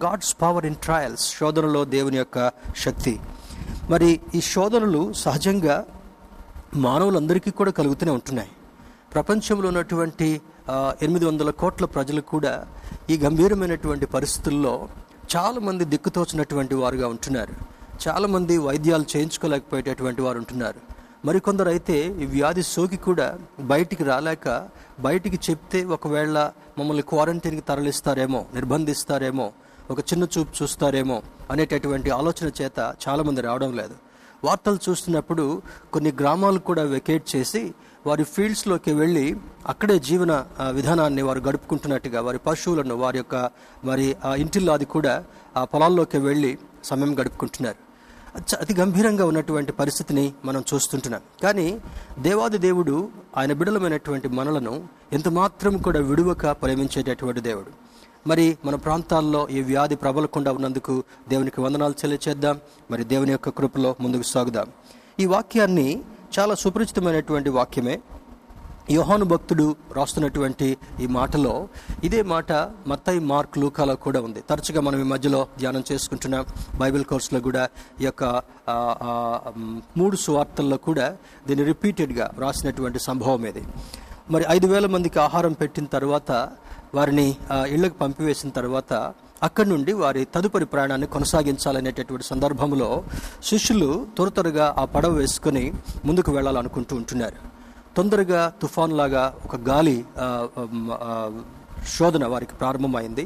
God's power in trials శోధనలో దేవుని యొక్క శక్తి. మరి ఈ శోధనలు సహజంగా మానవులందరికీ కూడా కలుగుతూనే ఉంటున్నాయి. ప్రపంచంలో ఉన్నటువంటి ఎనిమిది వందల కోట్ల ప్రజలు కూడా ఈ గంభీరమైనటువంటి పరిస్థితుల్లో చాలామంది దిక్కుతోచినటువంటి వారుగా ఉంటున్నారు. చాలామంది వైద్యాలు చేయించుకోలేకపోయేటటువంటి వారు ఉంటున్నారు. మరికొందరు అయితే ఈ వ్యాధి సోకి కూడా బయటికి రాలేక బయటికి చెప్తే ఒకవేళ మమ్మల్ని క్వారంటైన్కి తరలిస్తారేమో నిర్బంధిస్తారేమో ఒక చిన్న చూపు చూస్తారేమో అనేటటువంటి ఆలోచన చేత చాలామంది రావడం లేదు. వార్తలు చూస్తున్నప్పుడు కొన్ని గ్రామాలు కూడా వెకేట్ చేసి వారి ఫీల్డ్స్లోకి వెళ్ళి అక్కడే జీవన విధానాన్ని వారు గడుపుకుంటున్నట్టుగా వారి పశువులను వారి యొక్క మరి ఆ ఇంటిల్లాది కూడా ఆ పొలాల్లోకి వెళ్ళి సమయం గడుపుకుంటున్నారు. అతి గంభీరంగా ఉన్నటువంటి పరిస్థితిని మనం చూస్తుంటున్నాం. కానీ దేవాది దేవుడు ఆయన బిడలమైనటువంటి మనలను ఎంత మాత్రం కూడా విడువక ప్రేమించేటటువంటి దేవుడు. మరి మన ప్రాంతాల్లో ఈ వ్యాధి ప్రబలకుండా ఉన్నందుకు దేవునికి వందనాలు చెల్లిచేద్దాం. మరి దేవుని యొక్క కృపలో ముందుకు సాగుదాం. ఈ వాక్యాన్ని చాలా సుపరిచితమైనటువంటి వాక్యమే. యోహాను భక్తుడు రాస్తున్నటువంటి ఈ మాటలో ఇదే మాట మత్తయి మార్క్ లూకాలో కూడా ఉంది. తరచుగా మనం ఈ మధ్యలో ధ్యానం చేసుకుంటున్నాం. బైబిల్ కోర్సులో కూడా ఈ యొక్క మూడు సువార్తల్లో కూడా దీన్ని రిపీటెడ్గా రాసినటువంటి సంభవం ఇది. మరి ఐదు వేల మందికి ఆహారం పెట్టిన తర్వాత వారిని ఇళ్ళకు పంపివేసిన తర్వాత అక్కడి నుండి వారి తదుపరి ప్రయాణాన్ని కొనసాగించాలనేటటువంటి సందర్భంలో శిష్యులు త్వర త్వరగా ఆ పడవ వేసుకొని ముందుకు వెళ్ళాలనుకుంటూ ఉంటున్నారు. తొందరగా తుఫాన్ లాగా ఒక గాలి శోధన వారికి ప్రారంభమైంది.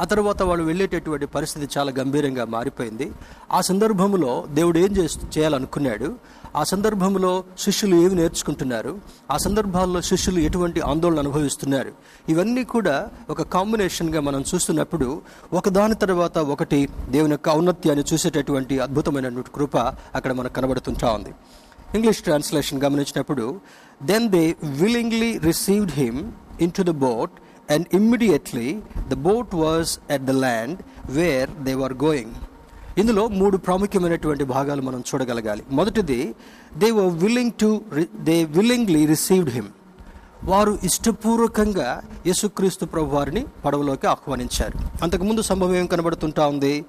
ఆ తర్వాత వాళ్ళు వెళ్ళేటటువంటి పరిస్థితి చాలా గంభీరంగా మారిపోయింది. ఆ సందర్భంలో దేవుడు ఏం చేయాలనుకున్నాడు? ఆ సందర్భంలో శిష్యులు ఏమి నేర్చుకుంటున్నారు? ఆ సందర్భాల్లో శిష్యులు ఎటువంటి ఆందోళన అనుభవిస్తున్నారు? ఇవన్నీ కూడా ఒక కాంబినేషన్గా మనం చూస్తున్నప్పుడు ఒకదాని తర్వాత ఒకటి దేవుని యొక్క ఔన్నత్యాన్ని చూసేటటువంటి అద్భుతమైనటువంటి కృప అక్కడ మనకు కనబడుతుంటా ఉంది. ఇంగ్లీష్ ట్రాన్స్లేషన్ గమనించినప్పుడు then they willingly received him into the boat and immediately the boat was at the land where they were going ఇందులో మూడు ప్రాముఖ్యమైనటువంటి భాగాలు మనం చూడగలగాలి. మొదటిది they were willing to they willingly received him వారు ఇష్టపూర్వకంగా యేసుక్రీస్తు ప్రభు వారిని పడవలోకి ఆహ్వానించారు. అంతకుముందు సంభవం ఏం కనబడుతుంటా ఉంది?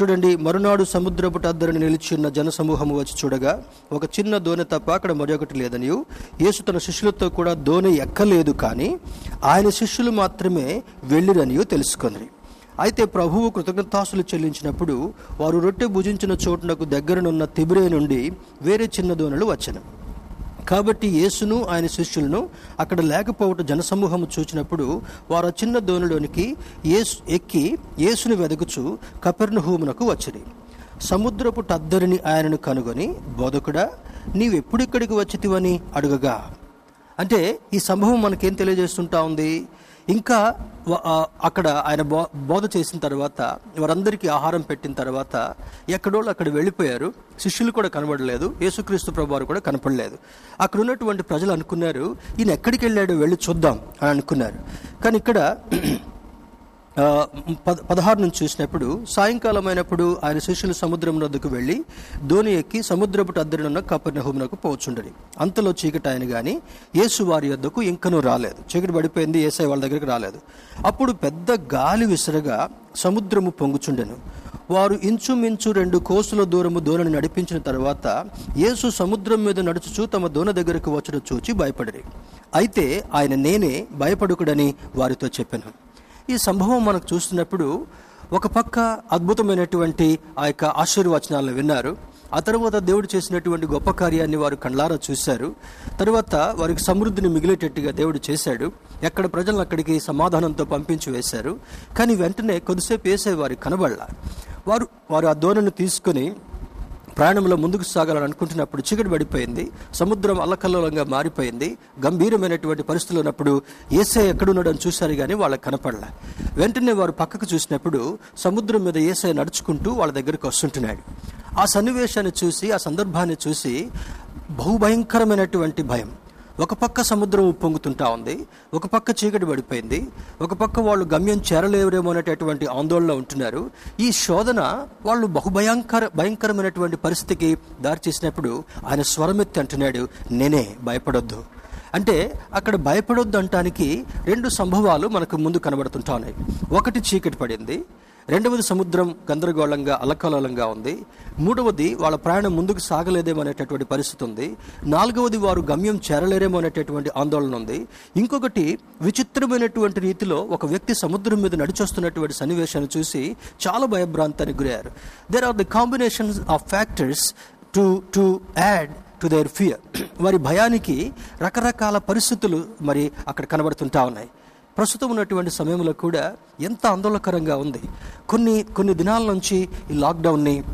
చూడండి మరునాడు సముద్రపు అద్దరిని నిలిచి ఉన్న జనసమూహము వచ్చి చూడగా ఒక చిన్న దోణి తప్ప అక్కడ మరొకటి లేదని యేసు తన శిష్యులతో కూడా దోణి ఎక్కలేదు కానీ ఆయన శిష్యులు మాత్రమే వెళ్ళిరనియో తెలుసుకుంది అయితే ప్రభువు కృతజ్ఞతాసులు చెల్లించినప్పుడు వారు రొట్టె భుజించిన చోటునకు దగ్గరనున్న తిబిరే నుండి వేరే చిన్న దోణులు వచ్చను. కాబట్టి యేసును ఆయన శిష్యులను అక్కడ లేకపోవట జనసమూహము చూచినప్పుడు వారు చిన్న దోణిలోనికి యేసు ఎక్కి యేసుని వెదకుచు కపెర్ణహూమునకు వచ్చిరి. సముద్రపు టద్దరిని ఆయనను కనుగొని బోధకుడా నీవెప్పుడిక్కడికి వచ్చితివని అడుగగా. అంటే ఈ సంభవం మనకేం తెలియజేస్తుంటా ఉంది? ఇంకా అక్కడ ఆయన బో బోధ చేసిన తర్వాత వారందరికీ ఆహారం పెట్టిన తర్వాత ఎక్కడోళ్ళు అక్కడ వెళ్ళిపోయారు. శిష్యులు కూడా కనబడలేదు. యేసుక్రీస్తు ప్రభువారు కూడా కనపడలేదు. అక్కడ ఉన్నటువంటి ప్రజలు అనుకున్నారు ఈయన ఎక్కడికి వెళ్ళాడో వెళ్ళి చూద్దాం అని అనుకున్నారు. కానీ ఇక్కడ పదహారు నుంచి చూసినప్పుడు సాయంకాలం అయినప్పుడు ఆయన శిష్యులు సముద్రం వద్దకు వెళ్ళి ధోని ఎక్కి సముద్రపు అద్దరినున్న కపర్ణహూమునకు పోచుండని అంతలో చీకటి ఆయన గాని యేసు వారి వద్దకు ఇంకనూ రాలేదు. చీకటి పడిపోయింది ఏసై వాళ్ళ దగ్గరికి రాలేదు. అప్పుడు పెద్ద గాలి విసరగా సముద్రము పొంగుచుండెను. వారు ఇంచుమించు రెండు కోసుల దూరము దోణిని నడిపించిన తర్వాత యేసు సముద్రం మీద నడుచుచూ తమ దోణ దగ్గరకు వచ్చడం చూచి భయపడరి. అయితే ఆయన నేనే భయపడుకుడని వారితో చెప్పాను. ఈ సంభవం మనకు చూస్తున్నప్పుడు ఒక పక్క అద్భుతమైనటువంటి ఆ యొక్క ఆశీర్వచనాలను విన్నారు. ఆ తర్వాత దేవుడు చేసినటువంటి గొప్ప కార్యాన్ని వారు కండ్లారా చూశారు. తర్వాత వారికి సమృద్ధిని మిగిలేటట్టుగా దేవుడు చేశాడు. ఎక్కడ ప్రజలను అక్కడికి సమాధానంతో పంపించి వేశారు. కానీ వెంటనే కొద్దిసేపు వేసే వారికి కనబడాల. వారు వారు ఆ ధోరణిని తీసుకొని ప్రయాణంలో ముందుకు సాగాలని అనుకుంటున్నప్పుడు చీకటి పడిపోయింది సముద్రం అల్లకల్లోలంగా మారిపోయింది గంభీరమైనటువంటి పరిస్థితులు ఉన్నప్పుడు ఏసై ఎక్కడున్నాడని చూశారు కానీ వాళ్ళకి కనపడలే. వెంటనే వారు పక్కకు చూసినప్పుడు సముద్రం మీద ఏసై నడుచుకుంటూ వాళ్ళ దగ్గరికి వస్తుంటున్నాడు. ఆ సన్నివేశాన్ని చూసి ఆ సందర్భాన్ని చూసి బహుభయంకరమైనటువంటి భయం. ఒక పక్క సముద్రం ఉప్పొంగుతుంటా ఉంది ఒక పక్క చీకటి పడిపోయింది ఒక పక్క వాళ్ళు గమ్యం చేరలేవరేమో అనేటటువంటి ఆందోళన ఉంటున్నారు. ఈ శోధన వాళ్ళు బహుభయంకర భయంకరమైనటువంటి పరిస్థితికి దారి చేసినప్పుడు ఆయన స్వరమెత్తి అంటున్నాడు నేనే భయపడొద్దు. అంటే అక్కడ భయపడొద్దు అంటానికి రెండు సంభవాలు మనకు ముందు కనబడుతుంటా ఉన్నాయి. ఒకటి చీకటి పడింది రెండవది సముద్రం గందరగోళంగా అలకలలంగా ఉంది. మూడవది వాళ్ళ ప్రయాణం ముందుకు సాగలేదేమో అనేటటువంటి పరిస్థితి ఉంది. నాలుగవది వారు గమ్యం చేరలేరేమో అనేటటువంటి ఆందోళన ఉంది. ఇంకొకటి విచిత్రమైనటువంటి రీతిలో ఒక వ్యక్తి సముద్రం మీద నడిచొస్తున్నటువంటి సన్నివేశాన్ని చూసి చాలా భయభ్రాంతానికి గురయ్యారు. There are the combinations of factors to to add to their fear వారి భయానికి రకరకాల పరిస్థితులు మరి అక్కడ కనబడుతుంటా ఉన్నాయి. ప్రస్తుతం ఉన్నటువంటి సమయంలో కూడా ఎంత ఆందోళనకరంగా ఉంది. కొన్ని కొన్ని దినాల నుంచి ఈ లాక్డౌన్ని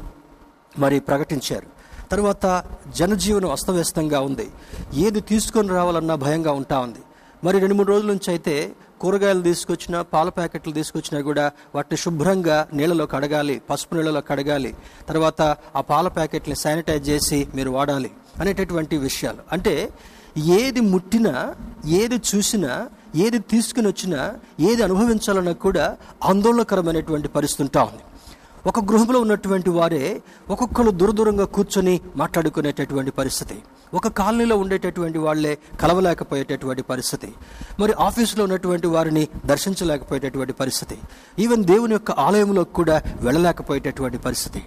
మరి ప్రకటించారు. తర్వాత జనజీవనం అస్తవ్యస్తంగా ఉంది. ఏది తీసుకొని రావాలన్నా భయంగా ఉంటా ఉంది. మరి రెండు మూడు రోజుల నుంచి అయితే కూరగాయలు తీసుకొచ్చినా పాల ప్యాకెట్లు తీసుకొచ్చినా కూడా వాటిని శుభ్రంగా నీళ్ళలో కడగాలి పసుపు నీళ్ళలో కడగాలి తర్వాత ఆ పాల ప్యాకెట్ని శానిటైజ్ చేసి మీరు వాడాలి అనేటటువంటి విషయాలు. అంటే ఏది ముట్టినా ఏది చూసినా ఏది తీసుకుని వచ్చినా ఏది అనుభవించాలన్నా కూడా ఆందోళనకరమైనటువంటి పరిస్థితి ఉంటా ఉంది. ఒక గృహంలో ఉన్నటువంటి వారే ఒక్కొక్కరు దూరదూరంగా కూర్చొని మాట్లాడుకునేటటువంటి పరిస్థితి. ఒక కాలనీలో ఉండేటటువంటి వాళ్ళే కలవలేకపోయేటటువంటి పరిస్థితి. మరి ఆఫీసులో ఉన్నటువంటి వారిని దర్శించలేకపోయేటటువంటి పరిస్థితి. ఈవెన్ దేవుని యొక్క ఆలయంలో కూడా వెళ్ళలేకపోయేటటువంటి పరిస్థితి.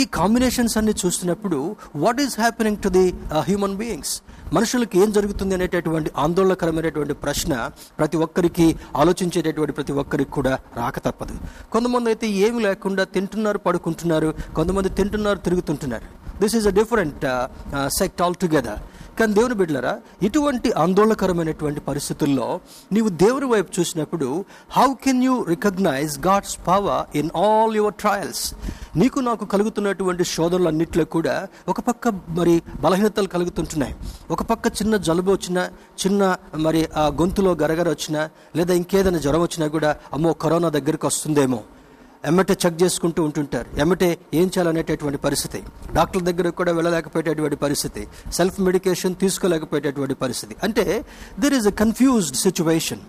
ఈ కాంబినేషన్స్ అన్ని చూస్తున్నప్పుడు what is happening to the human beings మనుషులకు ఏం జరుగుతుంది అనేటటువంటి ఆందోళనకరమైనటువంటి ప్రశ్న ప్రతి ఒక్కరికి ఆలోచించేటటువంటి ప్రతి ఒక్కరికి కూడా రాక తప్పదు. కొంతమంది అయితే ఏమి లేకుండా తింటున్నారు పడుకుంటున్నారు కొంతమంది తింటున్నారు తిరుగుతుంటున్నారు. This is a different sect altogether కానీ దేవుని బిడ్డలరా ఇటువంటి ఆందోళనకరమైనటువంటి పరిస్థితుల్లో నీవు దేవుని వైపు చూసినప్పుడు how can you recognise God's power in all your trials నీకు నాకు కలుగుతున్నటువంటి శోధనలన్నింటిలో కూడా ఒక పక్క మరి బలహీనతలు కలుగుతుంటున్నాయి. ఒక పక్క చిన్న జలుబు వచ్చినా చిన్న మరి ఆ గొంతులో గరగర వచ్చినా లేదా ఇంకేదైనా జ్వరం వచ్చినా కూడా అమ్మో కరోనా దగ్గరికి వస్తుందేమో. ఎమ్మటే చెక్ చేసుకుంటూ ఉంటుంటారు. ఎమ్మటే ఏం చేయాలనేటటువంటి పరిస్థితి. డాక్టర్ దగ్గరకు కూడా వెళ్ళలేకపోయేటటువంటి పరిస్థితి. సెల్ఫ్ మెడికేషన్ తీసుకోలేకపోయేటటువంటి పరిస్థితి. అంటే there is a confused situation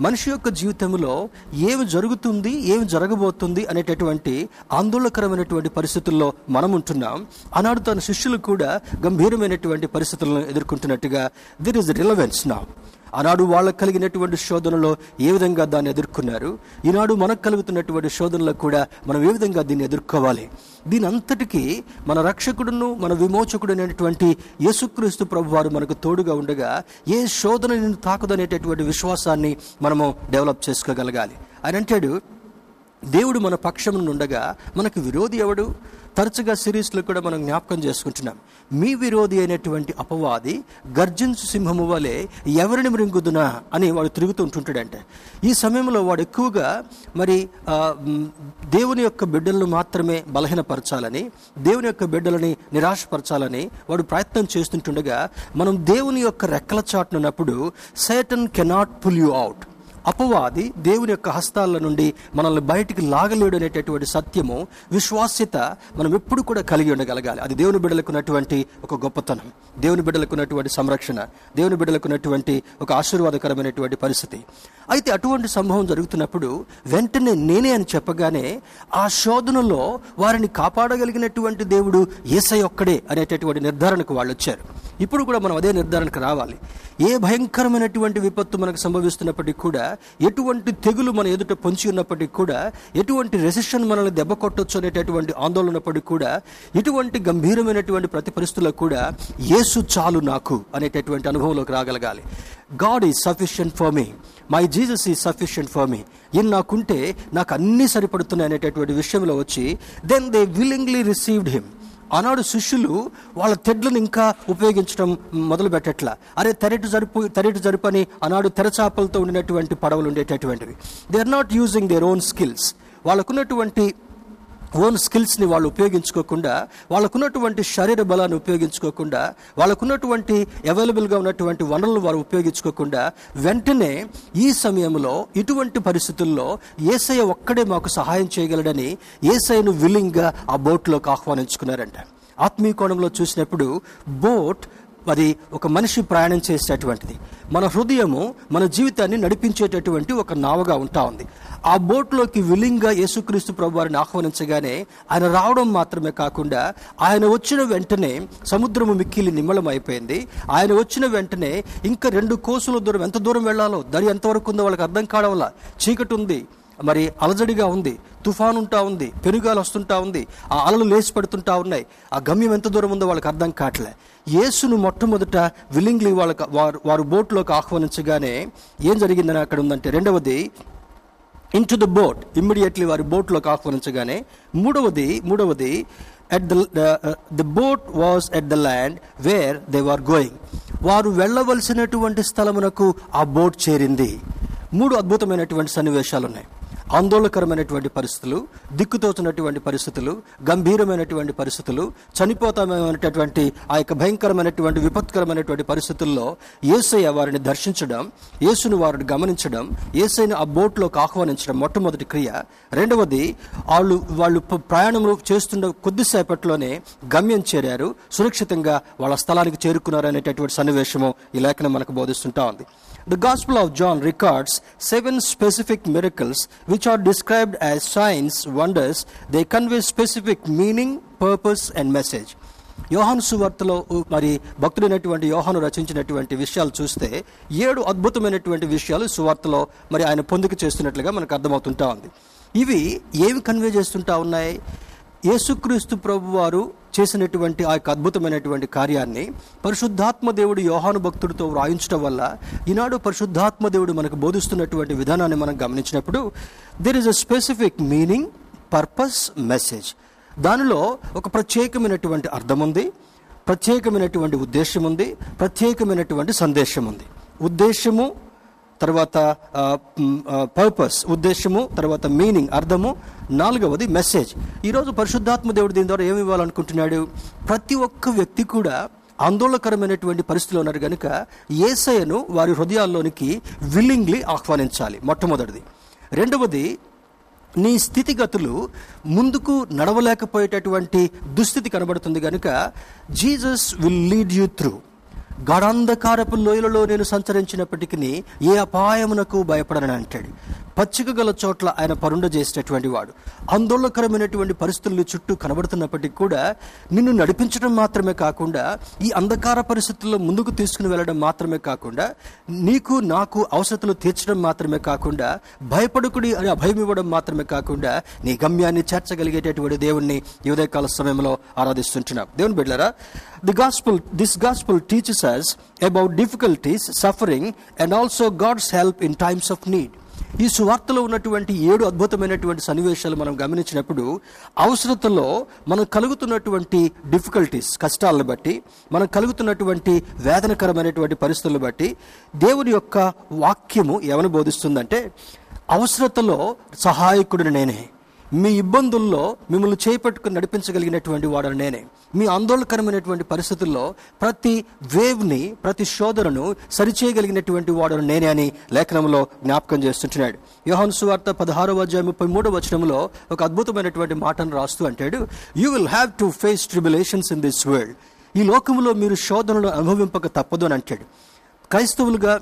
మనిషి యొక్క జీవితంలో ఏమి జరుగుతుంది ఏమి జరగబోతుంది అనేటటువంటి ఆందోళనకరమైనటువంటి పరిస్థితుల్లో మనం ఉంటున్నాం. ఆనాడు తన శిష్యులు కూడా గంభీరమైనటువంటి పరిస్థితులను ఎదుర్కొంటున్నట్టుగా దిర్ ఇస్ రిలవెన్స్ నా ఆనాడు వాళ్ళకు కలిగినటువంటి శోధనలో ఏ విధంగా దాన్ని ఎదుర్కొన్నారు? ఈనాడు మనకు కలుగుతున్నటువంటి శోధనలకు కూడా మనం ఏ విధంగా దీన్ని ఎదుర్కోవాలి? దీని అంతటికీ మన రక్షకుడును మన విమోచకుడు అనేటువంటి యేసుక్రీస్తు ప్రభు వారు మనకు తోడుగా ఉండగా ఏ శోధన నిన్ను తాకుదనేటటువంటి విశ్వాసాన్ని మనము డెవలప్ చేసుకోగలగాలి. ఆయన అంటాడు దేవుడు మన పక్షం నుండగా మనకు విరోధి ఎవడు? తరచుగా సిరీస్లో కూడా మనం జ్ఞాపకం చేసుకుంటున్నాం. మీ విరోధి అయినటువంటి అపవాది గర్జించు సింహము వలె ఎవరిని మృంగుదునా? అని వాడు తిరుగుతూ ఉంటుంటాడంటే. ఈ సమయంలో వాడు ఎక్కువగా మరి దేవుని యొక్క బిడ్డలను మాత్రమే బలహీనపరచాలని దేవుని యొక్క బిడ్డలని నిరాశపరచాలని వాడు ప్రయత్నం చేస్తుంటుండగా మనం దేవుని యొక్క రెక్కల చాటునున్నప్పుడు Satan cannot pull you out అపవాది దేవుని యొక్క హస్తాల నుండి మనల్ని బయటికి లాగలేడు అనేటటువంటి సత్యము విశ్వాస్యత మనం ఎప్పుడు కూడా కలిగి ఉండగలగాలి. అది దేవుని బిడ్డలకు ఉన్నటువంటి ఒక గొప్పతనం దేవుని బిడ్డలకు ఉన్నటువంటి సంరక్షణ దేవుని బిడ్డలకు ఉన్నటువంటి ఒక ఆశీర్వాదకరమైనటువంటి పరిస్థితి. అయితే అటువంటి సంభవం జరుగుతున్నప్పుడు వెంటనే నేనే అని చెప్పగానే ఆ శోధనలో వారిని కాపాడగలిగినటువంటి దేవుడు ఏసై ఒక్కడే అనేటటువంటి నిర్ధారణకు వాళ్ళు వచ్చారు ఇప్పుడు కూడా మనం అదే నిర్ధారణకు రావాలి. ఏ భయంకరమైనటువంటి విపత్తు మనకు సంభవిస్తున్నప్పటికీ కూడా ఎటువంటి తెగులు మన ఎదుట పొంచి ఉన్నప్పటికీ కూడా ఎటువంటి రెసిషన్ మనల్ని దెబ్బ కొట్టొచ్చు అనేటటువంటి ఆందోళన ఉన్నప్పటికీ కూడా ఇటువంటి గంభీరమైనటువంటి ప్రతి పరిస్థితుల్లో కూడా యేసు చాలు నాకు అనేటటువంటి అనుభవంలోకి రాగలగాలి. God is sufficient for me. My Jesus is sufficient for me. In నాకుంటే నాకు అన్నీ సరిపడుతున్నాయి అనేటటువంటి విషయంలో వచ్చి then they willingly received him ఆనాడు శిష్యులు వాళ్ళ తెడ్లను ఇంకా ఉపయోగించడం మొదలు పెట్టట్లా అరే తెరటి జరుపు తెరటి జరుపని ఆనాడు తెరచాపలతో ఉండినటువంటి పడవలు ఉండేటటువంటివి. They are not using their own skills వాళ్ళకున్నటువంటి own స్కిల్స్ని వాళ్ళు ఉపయోగించుకోకుండా వాళ్ళకున్నటువంటి శరీర బలాన్ని ఉపయోగించుకోకుండా వాళ్ళకున్నటువంటి అవైలబుల్గా ఉన్నటువంటి వనరులను వారు ఉపయోగించుకోకుండా వెంటనే ఈ సమయంలో ఇటువంటి పరిస్థితుల్లో ఏసయ్య ఒక్కడే మాకు సహాయం చేయగలడని ఏసయ్యను విల్లింగ్గా ఆ బోట్లోకి ఆహ్వానించుకున్నారంట. ఆత్మీయ కోణంలో చూసినప్పుడు బోట్ అది ఒక మనిషి ప్రయాణం చేసేటటువంటిది మన హృదయము మన జీవితాన్ని నడిపించేటటువంటి ఒక నావగా ఉంటా ఉంది. ఆ బోట్లోకి విలింగ్గా యేసుక్రీస్తు ప్రభు వారిని ఆహ్వానించగానే ఆయన రావడం మాత్రమే కాకుండా ఆయన వచ్చిన వెంటనే సముద్రము మిక్కిలి నిమ్మలం అయిపోయింది ఆయన వచ్చిన వెంటనే ఇంకా రెండు కోసుల దూరం ఎంత దూరం వెళ్ళాలో దరి ఎంతవరకు ఉందో వాళ్ళకి అర్థం కావడంలా చీకటి ఉంది. మరి అలజడిగా ఉంది తుఫాన్ ఉంటా ఉంది పెనుగాలు వస్తుంటా ఉంది ఆ అలలు లేచి పడుతుంటా ఉన్నాయి. ఆ గమ్యం ఎంత దూరం ఉందో వాళ్ళకి అర్థం కావట్లే. యేసును మొట్టమొదట విల్లింగ్లీ వాళ్ళకి వారు వారు బోట్లోకి ఆహ్వానించగానే ఏం జరిగిందని అక్కడ ఉందంటే రెండవది in to the boat immediately వారి బోట్లోకి ఆహ్వానించగానే మూడవది మూడవది at the the boat was at the land where they are going వారు వెళ్ళవలసినటువంటి స్థలమునకు ఆ బోట్ చేరింది. మూడు అద్భుతమైనటువంటి సన్నివేశాలు ఉన్నాయి ఆందోళనకరమైనటువంటి పరిస్థితులు దిక్కుతోచినటువంటి పరిస్థితులు గంభీరమైనటువంటి పరిస్థితులు చనిపోతామైనటువంటి ఆ యొక్క భయంకరమైనటువంటి విపత్కరమైనటువంటి పరిస్థితుల్లో ఏసయ్య వారిని దర్శించడం యేసును వారిని గమనించడం ఏసైని ఆ బోట్లోకి ఆహ్వానించడం మొట్టమొదటి క్రియ. రెండవది వాళ్ళు వాళ్ళు ప్రయాణంలో చేస్తున్న కొద్దిసేపట్లోనే గమ్యం చేరారు. సురక్షితంగా వాళ్ళ స్థలానికి చేరుకున్నారు అనేటటువంటి సన్నివేశము ఈ లేఖనం మనకు బోధిస్తుంటా ఉంది. The Gospel of John records seven specific miracles which are described as signs, wonders. They convey specific meaning, purpose, and message. యోహాను సువార్తలో మరి భక్తుడైనటువంటి యోహాను రచించినటువంటి విషయాలు చూస్తే ఏడు అద్భుతమైనటువంటి విషయాలు సువార్తలో మరి ఆయన పొందుకు చేస్తున్నట్లుగా మనకు అర్థమవుతుంటా ఉంది ఇవి ఏవి కన్వే చేస్తుంటా ఉన్నాయి యేసుక్రీస్తు ప్రభు వారు చేసినటువంటి ఆ యొక్క అద్భుతమైనటువంటి కార్యాన్ని పరిశుద్ధాత్మ దేవుడు యోహాను భక్తుడితో వ్రాయించడం వల్ల ఈనాడు పరిశుద్ధాత్మ దేవుడు మనకు బోధిస్తున్నటువంటి విధానాన్ని మనం గమనించినప్పుడు there is a specific meaning purpose message దానిలో ఒక ప్రత్యేకమైనటువంటి అర్థం ఉంది ప్రత్యేకమైనటువంటి ఉద్దేశం ఉంది ప్రత్యేకమైనటువంటి సందేశం ఉంది. ఉద్దేశము తర్వాత పర్పస్ ఉద్దేశము తర్వాత మీనింగ్ అర్థము నాలుగవది మెసేజ్ ఈరోజు పరిశుద్ధాత్మ దేవుడు దీని ద్వారా ఏమి ఇవ్వాలనుకుంటున్నాడు? ప్రతి ఒక్క వ్యక్తి కూడా ఆందోళనకరమైనటువంటి పరిస్థితులు ఉన్నారు కనుక ఏసయను వారి హృదయాల్లోనికి విల్లింగ్లీ ఆహ్వానించాలి మొట్టమొదటిది. రెండవది నీ స్థితిగతులు ముందుకు నడవలేకపోయేటటువంటి దుస్థితి కనబడుతుంది కనుక Jesus will lead you through గాఢాంధకారపు లోయలలో నేను సంచరించినప్పటికీ ఏ అపాయమునకు భయపడనని అంటాడు. పచ్చిక గల చోట్ల ఆయన పరుండ చేసేటటువంటి వాడు. ఆందోళనకరమైనటువంటి పరిస్థితులు చుట్టూ కనబడుతున్నప్పటికీ కూడా నిన్ను నడిపించడం మాత్రమే కాకుండా ఈ అంధకార పరిస్థితుల్లో ముందుకు తీసుకుని వెళ్ళడం మాత్రమే కాకుండా నీకు నాకు అవసరతలు తీర్చడం మాత్రమే కాకుండా భయపడుకుడి అని అభయం ఇవ్వడం మాత్రమే కాకుండా నీ గమ్యాన్ని చేర్చగలిగేటటువంటి దేవుణ్ణి ఈ ఉదయకాల సమయంలో ఆరాధిస్తుంటున్నాం. దేవుని బిడ్డరా the gospel this gospel teaches us about difficulties suffering and also God's help in times of need ఈ సువార్తలో ఉన్నటువంటి ఏడు అద్భుతమైనటువంటి సన్నివేశాలు మనం గమనించినప్పుడు అవసరతలో మనం కలుగుతున్నటువంటి డిఫికల్టీస్ కష్టాలను బట్టి మనం కలుగుతున్నటువంటి వేదనకరమైనటువంటి పరిస్థితులను బట్టి దేవుని యొక్క వాక్యము ఏమని బోధిస్తుందంటే అవసరతలో సహాయకుడు నేనే. మీ ఇబ్బందుల్లో మిమ్మల్ని చేపట్టుకుని నడిపించగలిగినటువంటి వాడను నేనే. మీ ఆందోళనకరమైనటువంటి పరిస్థితుల్లో ప్రతి వేవ్ని ప్రతి శోధనను సరిచేయగలిగినటువంటి వాడను నేనే అని లేఖనంలో జ్ఞాపకం చేస్తుంటున్నాడు. యోహాను సువార్త పదహారవ అధ్యాయ ముప్పై మూడవ వచనంలో ఒక అద్భుతమైనటువంటి మాటను రాస్తూ అంటాడు you will have to face tribulations in this world ఈ లోకంలో మీరు శోధనలు అనుభవింపక తప్పదు అని అంటాడు. క్రైస్తవులుగా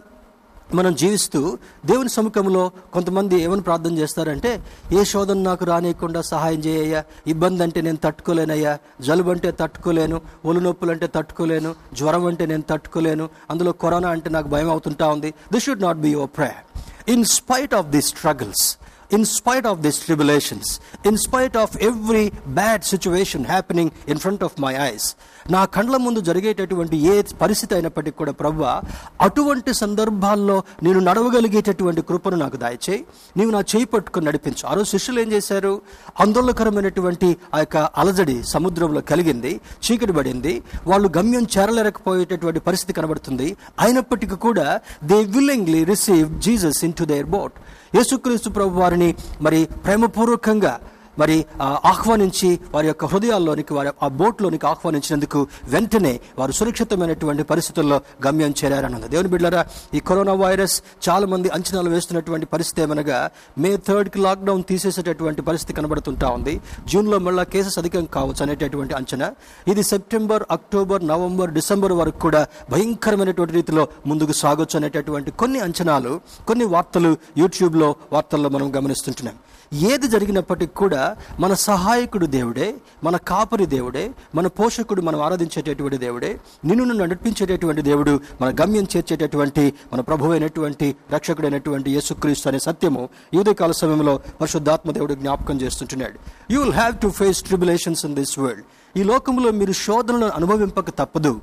మనం జీవిస్తూ దేవుని సముఖంలో కొంతమంది ఏమని ప్రార్థన చేస్తారంటే ఏ శోధన నాకు రానియకుండా సహాయం చేయయ్యా. ఇబ్బంది అంటే నేను తట్టుకోలేనయ్యా. జలుబు అంటే తట్టుకోలేను. ఒళ్ళు నొప్పులు అంటే తట్టుకోలేను. జ్వరం అంటే నేను తట్టుకోలేను. అందులో కరోనా అంటే నాకు భయం అవుతుంటా ఉంది. This should not be your prayer in spite of the struggles in spite of these tribulations, in spite of every bad situation happening in front of my eyes నా కండ్ల ముందు జరిగేటటువంటి ఏ పరిస్థితి అయినప్పటికీ కూడా ప్రవ్వ అటువంటి సందర్భాల్లో నేను నడవగలిగేటటువంటి కృపను నాకు దయచేయి. నీవు నా చేయి పట్టుకుని నడిపించు. ఆ రోజు శిష్యులు ఏం చేశారు? ఆందోళనకరమైనటువంటి ఆ యొక్క అలజడి సముద్రంలో కలిగింది చీకటి పడింది. వాళ్ళు గమ్యం చేరలేకపోయేటటువంటి పరిస్థితి కనబడుతుంది. అయినప్పటికీ కూడా they willingly receive Jesus into their boat Yesukristu ప్రభు వారిని మరి ప్రేమపూర్వకంగా మరి ఆహ్వానించి వారి యొక్క హృదయాల్లోనికి వారి ఆ బోట్లోనికి ఆహ్వానించినందుకు వెంటనే వారు సురక్షితమైనటువంటి పరిస్థితుల్లో గమ్యం చేరారన్నది. దేవుని బిడ్డలారా ఈ కరోనా వైరస్ చాలా మంది అంచనాలు వేస్తున్నటువంటి పరిస్థితి ఏమనగా మే థర్డ్కి లాక్డౌన్ తీసేసేటటువంటి పరిస్థితి కనబడుతుంటా ఉంది. జూన్లో మళ్ళీ కేసెస్ అధికం కావచ్చు అనేటటువంటి అంచనా. ఇది సెప్టెంబర్ అక్టోబర్ నవంబర్ డిసెంబర్ వరకు కూడా భయంకరమైనటువంటి రీతిలో ముందుకు సాగొచ్చు అనేటటువంటి కొన్ని అంచనాలు కొన్ని వార్తలు యూట్యూబ్లో వార్తల్లో మనం గమనిస్తుంటున్నాం. ఏది జరిగినప్పటికీ కూడా మన సహాయకుడు దేవుడే మన కాపరి దేవుడే మన పోషకుడు మనం ఆరాధించేటటువంటి దేవుడే నిన్ను నన్ను నడిపించేటటువంటి దేవుడు మన గమ్యం చేర్చేటటువంటి మన ప్రభు అయినటువంటి రక్షకుడైనటువంటి యేసుక్రీస్తు అనే సత్యము ఈ కాల సమయంలో పరిశుద్ధాత్మ దేవుడు జ్ఞాపకం చేస్తుంటున్నాడు. You will have to face tribulations in this world ఈ లోకంలో మీరు శోధనలను అనుభవింపక తప్పదు.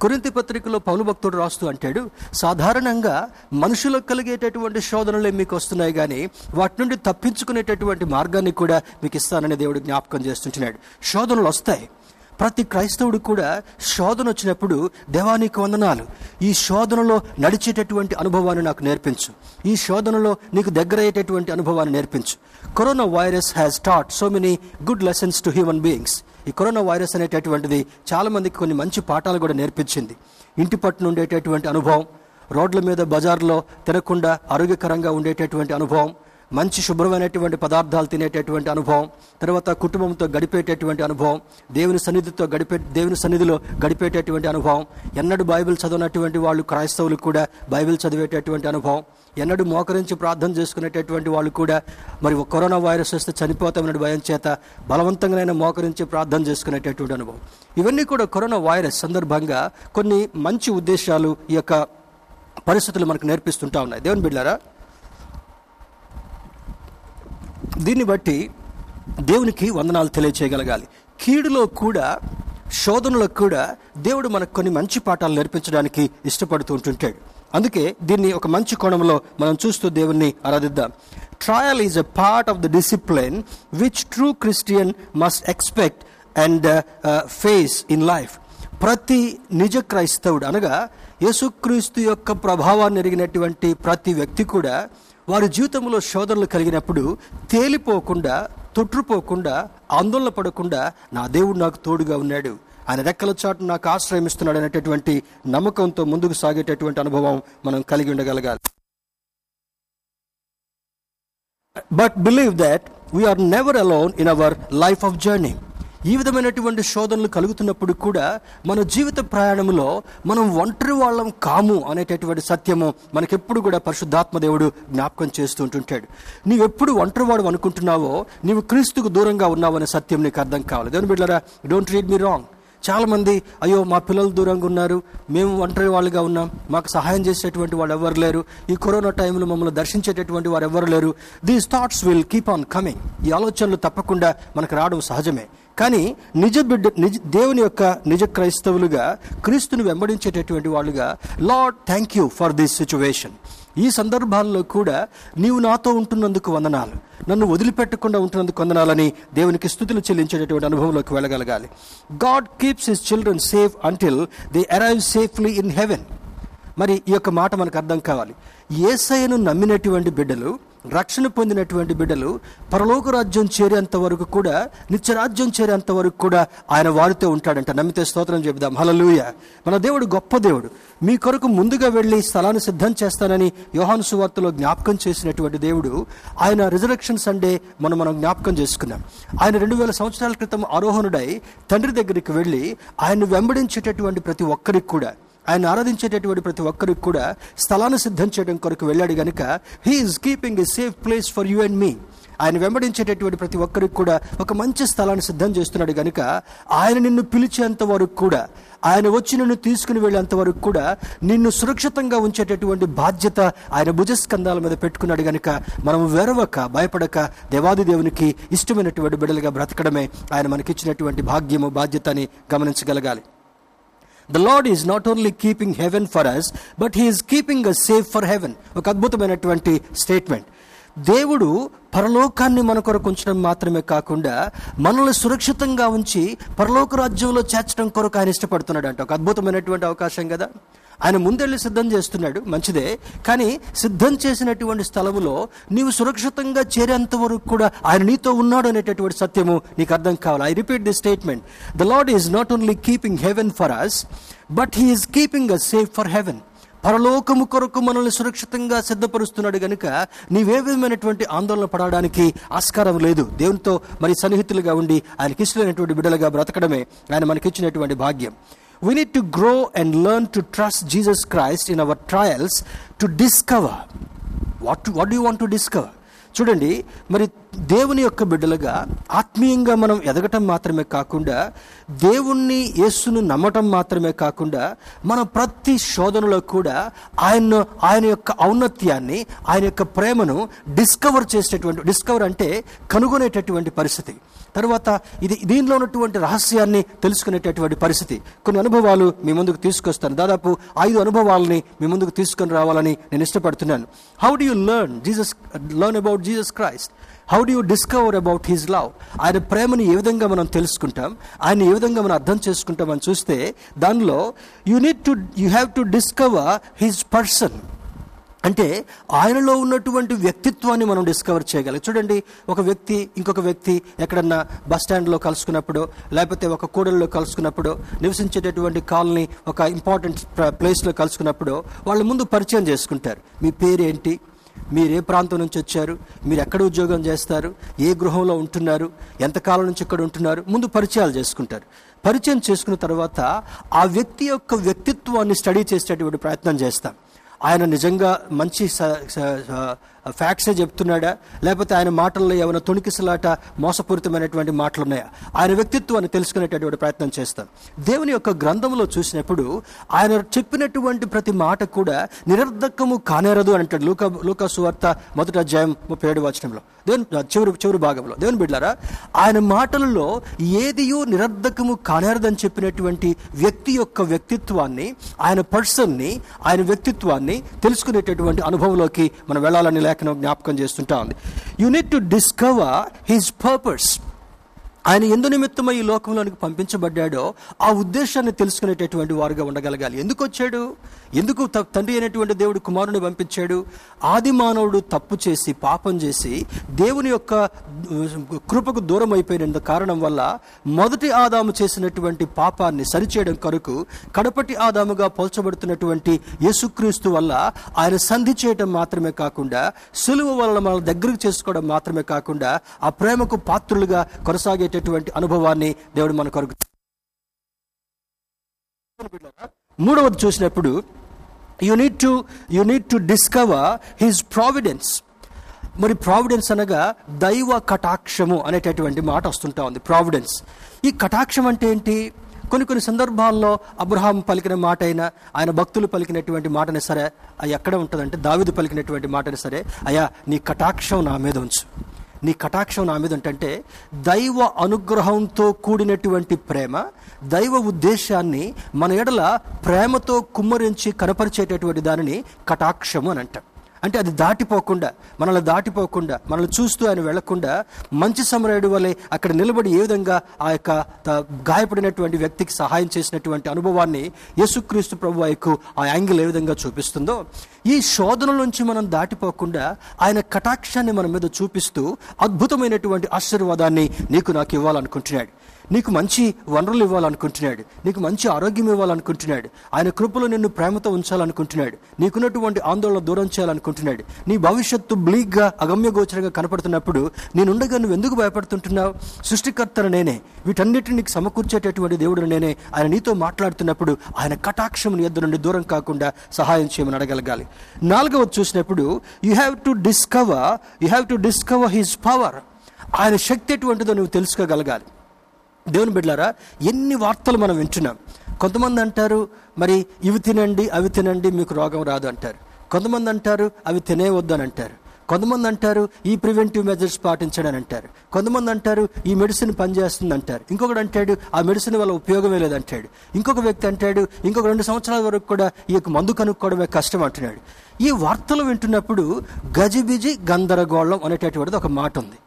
కొరింతి పత్రికలో పౌలు భక్తుడు రాస్తూ అంటాడు సాధారణంగా మనుషులకు కలిగేటటువంటి శోధనలే మీకు వస్తున్నాయి కానీ వాటి నుండి తప్పించుకునేటటువంటి మార్గాన్ని కూడా మీకు ఇస్తానని దేవుడు జ్ఞాపకం చేస్తుంటున్నాడు. శోధనలు వస్తాయి. ప్రతి క్రైస్తవుడు కూడా శోధన వచ్చినప్పుడు దేవానికి వందనాలు. ఈ శోధనలో నడిచేటటువంటి అనుభవాన్ని నాకు నేర్పించు. ఈ శోధనలో నీకు దగ్గర అయ్యేటటువంటి అనుభవాన్ని నేర్పించు. Corona virus has taught so many good lessons to human beings ఈ కరోనా వైరస్ అనేటటువంటిది చాలామందికి కొన్ని మంచి పాఠాలు కూడా నేర్పించింది. ఇంటి పట్టున ఉండేటటువంటి అనుభవం రోడ్ల మీద బజార్లో తినకుండా ఆరోగ్యకరంగా ఉండేటటువంటి అనుభవం మంచి శుభ్రమైనటువంటి పదార్థాలు తినేటటువంటి అనుభవం తర్వాత కుటుంబంతో గడిపేటటువంటి అనుభవం దేవుని సన్నిధితో గడిపే దేవుని సన్నిధిలో గడిపేటటువంటి అనుభవం ఎన్నడూ బైబిల్ చదవనటువంటి వాళ్ళు క్రైస్తవులు కూడా బైబిల్ చదివేటటువంటి అనుభవం ఎన్నడూ మోకరించి ప్రార్థన చేసుకునేటటువంటి వాళ్ళు కూడా మరి కరోనా వైరస్ వస్తే చనిపోతామనే భయం చేత బలవంతంగానైనా మోకరించి ప్రార్థన చేసుకునేటటువంటి అనుభవం. ఇవన్నీ కూడా కరోనా వైరస్ సందర్భంగా కొన్ని మంచి ఉద్దేశాలు ఈ యొక్క పరిస్థితులు మనకు నేర్పిస్తుంటా ఉన్నాయి. దేవుని బిడ్డారా దీన్ని బట్టి దేవునికి వందనాలు తెలియచేయగలగాలి. కీడులో కూడా శోధనలో కూడా దేవుడు మనకు కొన్ని మంచి పాఠాలు నేర్పించడానికి ఇష్టపడుతూ ఉంటుంటాడు. అందుకే దీన్ని ఒక మంచి కోణంలో మనం చూస్తూ దేవుణ్ణి ఆరాధిద్దాం. Trial is a part of the discipline which true Christian must expect and face in life ప్రతి నిజ క్రైస్తవుడు అనగా యేసుక్రీస్తు యొక్క ప్రభావాన్ని ఎరిగినటువంటి ప్రతి వ్యక్తి కూడా వారి జీవితంలో శోధనలు కలిగినప్పుడు తేలిపోకుండా తొట్టుపోకుండా ఆందోళన పడకుండా నా దేవుడు నాకు తోడుగా ఉన్నాడు. ఆయన రెక్కల చాటు నాకు ఆశ్రయమిస్తున్నాడు అనేటటువంటి నమ్మకంతో ముందుకు సాగేటటువంటి అనుభవం మనం కలిగి ఉండగలగాలి. But believe that we are never alone in our life of journey ఈ విధమైనటువంటి శోధనలు కలుగుతున్నప్పుడు కూడా మన జీవిత ప్రయాణంలో మనం ఒంటరి వాళ్ళం కాము అనేటటువంటి సత్యము మనకెప్పుడు కూడా పరిశుద్ధాత్మ దేవుడు జ్ఞాపకం చేస్తూ ఉంటుంటాడు. నీవెప్పుడు ఒంటరివాడు అనుకుంటున్నావో నీవు క్రీస్తుకు దూరంగా ఉన్నావు అనే సత్యం నీకు అర్థం కావాలి. దేవుని బిడ్డరా డోంట్ రీడ్ మీ రాంగ్ చాలామంది అయ్యో మా పిల్లలు దూరంగా ఉన్నారు మేము ఒంటరి వాళ్ళుగా ఉన్నాం మాకు సహాయం చేసేటువంటి వాళ్ళు ఎవరు లేరు ఈ కరోనా టైంలో మమ్మల్ని దర్శించేటటువంటి వారు ఎవరు లేరు these thoughts will keep on coming ఈ ఆలోచనలు తప్పకుండా మనకు రావడం సహజమే. కానీ నిజ బిడ్డ నిజ దేవుని యొక్క నిజ క్రైస్తవులుగా క్రీస్తుని వెంబడించేటటువంటి వాళ్ళుగా Lord thank you for this situation ఈ సందర్భాల్లో కూడా నీవు నాతో ఉంటున్నందుకు వందనాలు. నన్ను వదిలిపెట్టకుండా ఉంటున్నందుకు వందనాలని దేవునికి స్థుతులు చెల్లించేటటువంటి అనుభవంలోకి వెళ్ళగలగాలి. God keeps his children safe until they arrive safely in heaven మరి ఈ యొక్క మాట మనకు అర్థం కావాలి. ఏసయ్యను నమ్మినటువంటి బిడ్డలు రక్షణ పొందినటువంటి బిడ్డలు పరలోక రాజ్యం చేరేంత వరకు కూడా నిత్యరాజ్యం చేరేంత వరకు కూడా ఆయన వారితో ఉంటాడంట. నమ్మితే స్తోత్రం చెబుదాం. హలలుయ మన దేవుడు గొప్ప దేవుడు. మీ కొరకు ముందుగా వెళ్ళి స్థలాన్ని సిద్ధం చేస్తానని యోహాను సువార్తలో జ్ఞాపకం చేసినటువంటి దేవుడు ఆయన రిజరక్షన్ సండే మనం మనం జ్ఞాపకం చేసుకున్నాం. ఆయన రెండు వేల సంవత్సరాల క్రితం ఆరోహణుడై తండ్రి దగ్గరికి వెళ్ళి ఆయన వెంబడించేటటువంటి ప్రతి ఒక్కరికి కూడా ఆయన ఆరాధించేటటువంటి ప్రతి ఒక్కరికి కూడా స్థలాన్ని సిద్ధం చేయడం కొరకు వెళ్ళాడు గనుక he is keeping a safe place for you and me ఆయన వెంబడించేటటువంటి ప్రతి ఒక్కరికి కూడా ఒక మంచి స్థలాన్ని సిద్ధం చేస్తున్నాడు గనుక ఆయన నిన్ను పిలిచేంత వరకు కూడా ఆయన వచ్చి నిన్ను తీసుకుని వెళ్ళేంత వరకు కూడా నిన్ను సురక్షితంగా ఉంచేటటువంటి బాధ్యత ఆయన భుజస్కంధాల మీద పెట్టుకున్నాడు గనుక మనం వెరవక భయపడక దేవాది దేవునికి ఇష్టమైనటువంటి బిడ్డలుగా బ్రతకడమే ఆయన మనకిచ్చినటువంటి భాగ్యము బాధ్యత అని గమనించగలగాలి. The Lord is not only keeping heaven for us but he is keeping a safe for heaven ఒక అద్భుతమైనటువంటి స్టేట్మెంట్ దేవుడు పరలోకాన్ని మన కొరకు ఉంచడం మాత్రమే కాకుండా మనల్ని సురక్షితంగా ఉంచి పరలోక రాజ్యంలో చేర్చడం కొరకు ఆయన ఇష్టపడుతున్నాడు అంట ఒక అద్భుతమైనటువంటి అవకాశం కదా? ఆయన ముందెళ్ళి సిద్ధం చేస్తున్నాడు మంచిదే. కానీ సిద్ధం చేసినటువంటి స్థలములో నీవు సురక్షితంగా చేరేంత వరకు కూడా ఆయన నీతో ఉన్నాడు అనేటటువంటి సత్యము నీకు అర్థం కావాలి. I repeat the statement the Lord is not only keeping heaven for us but he is keeping a safe for heaven పరలోకము కొరకు మనల్ని సురక్షితంగా సిద్ధపరుస్తున్నాడు గనుక నీవే విధమైనటువంటి ఆందోళన పడడానికి ఆస్కారం లేదు. దేవునితో మరి సన్నిహితులుగా ఉండి ఆయనకి ఇష్టమైనటువంటి బిడ్డలుగా బ్రతకడమే ఆయన మనకిచ్చినటువంటి భాగ్యం. We need to grow and learn to trust Jesus Christ in our trials to discover what what you want to discover చూడండి మరి దేవుని యొక్క బిడ్డలుగా ఆత్మీయంగా మనం ఎదగటం మాత్రమే కాకుండా దేవుణ్ణి యేసును నమ్మటం మాత్రమే కాకుండా మన ప్రతి శోధనలో కూడా ఆయన ఆయన యొక్క ఔన్నత్యాన్ని ఆయన యొక్క ప్రేమను డిస్కవర్ చేసేటటువంటి డిస్కవర్ అంటే కనుగొనేటటువంటి పరిస్థితి. తర్వాత ఇది దీనిలో ఉన్నటువంటి రహస్యాన్ని తెలుసుకునేటటువంటి పరిస్థితి. కొన్ని అనుభవాలు మీ ముందుకు తీసుకొస్తాను. దాదాపు ఐదు అనుభవాలని మీ ముందుకు తీసుకొని రావాలని నేను ఇష్టపడుతున్నాను. How do you learn Jesus learn about Jesus Christ how do you discover about his love ఆయన ప్రేమని ఏ విధంగా మనం తెలుసుకుంటాం? ఆయన ఏ విధంగా మనం అర్థం చేసుకుంటాం అని చూస్తే దానిలో you need to you have to discover his person అంటే ఆయనలో ఉన్నటువంటి వ్యక్తిత్వాన్ని మనం డిస్కవర్ చేయగలం. చూడండి ఒక వ్యక్తి ఇంకొక వ్యక్తి ఎక్కడన్నా బస్ స్టాండ్లో కలుసుకున్నప్పుడు లేకపోతే ఒక కూడల్లో కలుసుకున్నప్పుడు నివసించేటటువంటి కాలనీ ఒక ఇంపార్టెంట్ ప్లేస్లో కలుసుకున్నప్పుడు వాళ్ళు ముందు పరిచయం చేసుకుంటారు. మీ పేరేంటి? మీరు ఏ ప్రాంతం నుంచి వచ్చారు మీరు ఎక్కడ ఉద్యోగం చేస్తారు ఏ గృహంలో ఉంటున్నారు ఎంతకాలం నుంచి ఇక్కడ ఉంటున్నారు ముందు పరిచయాలు చేసుకుంటారు. పరిచయం చేసుకున్న తర్వాత ఆ వ్యక్తి యొక్క వ్యక్తిత్వాన్ని స్టడీ చేసేటటువంటి ప్రయత్నం చేస్తాం. ఆయన నిజంగా మంచి ఫ్యాక్ట్సే చెప్తున్నాడా? లేకపోతే ఆయన మాటల్లో ఏమైనా తొణికిసలాట మోసపూరితమైనటువంటి మాటలు ఉన్నాయా ఆయన వ్యక్తిత్వాన్ని తెలుసుకునేటటువంటి ప్రయత్నం చేస్తాం. దేవుని యొక్క గ్రంథంలో చూసినప్పుడు ఆయన చెప్పినటువంటి ప్రతి మాట కూడా నిరర్ధకము కానేరదు అని అంటాడు. లూక లూకా సువార్త మొదటి అధ్యాయం ముప్పై ఏడు వచనంలో. దేవుని చివరి చివరి భాగంలో. దేవుని బిడ్డారా ఆయన మాటలలో ఏదియో నిరర్ధకము కానేరదని చెప్పినటువంటి వ్యక్తి యొక్క వ్యక్తిత్వాన్ని ఆయన పర్సన్ని ఆయన వ్యక్తిత్వాన్ని తెలుసుకునేటటువంటి అనుభవంలోకి మనం వెళ్ళాలని లేఖనం జ్ఞాపకం చేస్తుంటా ఉంది. You need to discover his purpose ఆయన ఎందు నిమిత్తమై ఈ లోకంలోనికి పంపించబడ్డాడో ఆ ఉద్దేశాన్ని తెలుసుకునేటటువంటి వారుగా ఉండగలగాలి. ఎందుకు వచ్చాడు? ఎందుకు తండ్రి అయినటువంటి దేవుడు కుమారుని పంపించాడు? ఆది మానవుడు తప్పు చేసి పాపం చేసి దేవుని యొక్క కృపకు దూరం అయిపోయిన కారణం వల్ల మొదటి ఆదాము చేసినటువంటి పాపాన్ని సరిచేయడం కొరకు కడపటి ఆదాముగా పోల్చబడుతున్నటువంటి యేసుక్రీస్తు వల్ల ఆయన సంధి చేయడం మాత్రమే కాకుండా సులువు వల్ల మన దగ్గరకు చేసుకోవడం మాత్రమే కాకుండా ఆ ప్రేమకు పాత్రులుగా కొనసాగేటటువంటి అనుభవాన్ని దేవుడు మన కొరకు మూడవది చూసినప్పుడు you need to you need to discover his providence మరి ప్రావిడెన్స్ అనగా దైవ కటాక్షము అనేటటువంటి మాట వస్తుంటా ఉంది ప్రావిడెన్స్ ఈ కటాక్షం అంటే ఏంటి? కొన్ని కొన్ని సందర్భాల్లో అబ్రహాం పలికిన మాట అయినా ఆయన భక్తులు పలికినటువంటి మాటనే సరే అది ఎక్కడ ఉంటుందంటే దావిదు పలికినటువంటి మాటనే సరే అయ్యా నీ కటాక్షం నా మీద ఉంచు. నీ కటాక్షం నా మీద ఏంటంటే దైవ అనుగ్రహంతో కూడినటువంటి ప్రేమ దైవ ఉద్దేశాన్ని మన ఎడల ప్రేమతో కుమ్మరించి కనపరిచేటటువంటి దానిని కటాక్షము అని అంటాం. అంటే అది దాటిపోకుండా మనల్ని దాటిపోకుండా మనల్ని చూస్తూ ఆయన వెళ్ళకుండా మంచి సమరయుడు వలె అక్కడ నిలబడి ఏ విధంగా ఆ యొక్క గాయపడినటువంటి వ్యక్తికి సహాయం చేసినటువంటి అనుభవాన్ని యేసుక్రీస్తు ప్రభు వైపు ఆ యాంగిల్ ఏ విధంగా చూపిస్తుందో ఈ శోధన నుంచి మనం దాటిపోకుండా ఆయన కటాక్షాన్ని మన మీద చూపిస్తూ అద్భుతమైనటువంటి ఆశీర్వాదాన్ని నీకు నాకు ఇవ్వాలనుకుంటున్నాడు. నీకు మంచి వనరులు ఇవ్వాలనుకుంటున్నాడు. నీకు మంచి ఆరోగ్యం ఇవ్వాలనుకుంటున్నాడు. ఆయన కృపలో నిన్ను ప్రేమతో ఉంచాలనుకుంటున్నాడు. నీకున్నటువంటి ఆందోళన దూరం చేయాలనుకుంటున్నాడు. నీ భవిష్యత్తు బ్లీగ్గా అగమ్యగోచరంగా కనపడుతున్నప్పుడు నేనుండగా నువ్వు ఎందుకు భయపడుతుంటున్నావు? సృష్టికర్తను నేనే. వీటన్నిటిని నీకు సమకూర్చేటటువంటి దేవుడు నేనే. ఆయన నీతో మాట్లాడుతున్నప్పుడు ఆయన కటాక్షం నీ ఎద్దు నుండి దూరం కాకుండా సహాయం చేయమని అడగలగాలి. నాలుగవది చూసినప్పుడు you have to discover you have to discover his power ఆయన శక్తి ఎటువంటిదో నువ్వు తెలుసుకోగలగాలి. దేవుని బిడ్డారా ఎన్ని వార్తలు మనం వింటున్నాం. కొంతమంది అంటారు మరి ఇవి తినండి అవి తినండి మీకు రోగం రాదు అంటారు. కొంతమంది అంటారు అవి తినేవద్దు అని అంటారు. కొంతమంది అంటారు ఈ ప్రివెంటివ్ మెజర్స్ పాటించడం అని అంటారు. కొంతమంది అంటారు ఈ మెడిసిన్ పనిచేస్తుంది అంటారు. ఇంకొకడు అంటాడు ఆ మెడిసిన్ వల్ల ఉపయోగమే లేదంటాడు ఇంకొక వ్యక్తి అంటాడు ఇంకొక రెండు సంవత్సరాల వరకు కూడా ఈ యొక్క మందు కనుక్కోవడమే కష్టం అంటున్నాడు. ఈ వార్తలు వింటున్నప్పుడు గజిబిజి గందరగోళం అనేటటువంటిది ఒక మాట ఉంది.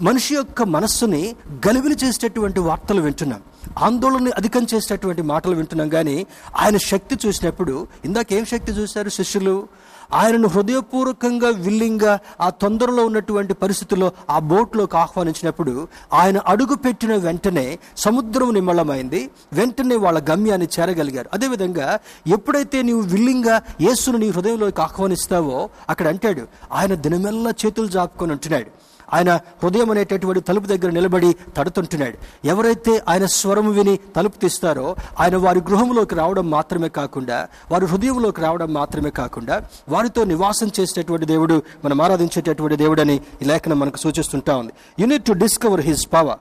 మనిషి యొక్క మనస్సుని గలిబిలి చేసేటటువంటి వార్తలు వింటున్నాం. ఆందోళనని అధికం చేసేటటువంటి మాటలు వింటున్నాం కానీ ఆయన శక్తి చూసినప్పుడు ఇందాక ఏం శక్తి చూశారు శిష్యులు? ఆయనను హృదయపూర్వకంగా విల్లింగా ఆ తొందరలో ఉన్నటువంటి పరిస్థితుల్లో ఆ బోట్లోకి ఆహ్వానించినప్పుడు ఆయన అడుగు పెట్టిన వెంటనే సముద్రం నిమ్మళమైంది వెంటనే వాళ్ళ గమ్యాన్ని చేరగలిగారు. అదేవిధంగా ఎప్పుడైతే నీవు విల్లింగా యేసును నీ హృదయంలోకి ఆహ్వానిస్తావో అక్కడ అంటాడు ఆయన దినమెల్లా చేతులు జాపుకొని ఉంటున్నాడు. ఆయన హృదయం అనేటటువంటి తలుపు దగ్గర నిలబడి తడుతుంటున్నాడు. ఎవరైతే ఆయన స్వరం విని తలుపు తీస్తారో ఆయన వారి గృహంలోకి రావడం మాత్రమే కాకుండా వారి హృదయంలోకి రావడం మాత్రమే కాకుండా వారితో నివాసం చేసేటటువంటి దేవుడు మనం ఆరాధించేటటువంటి దేవుడని ఈ లేఖనం మనకు సూచిస్తుంటా ఉంది. You need to discover his power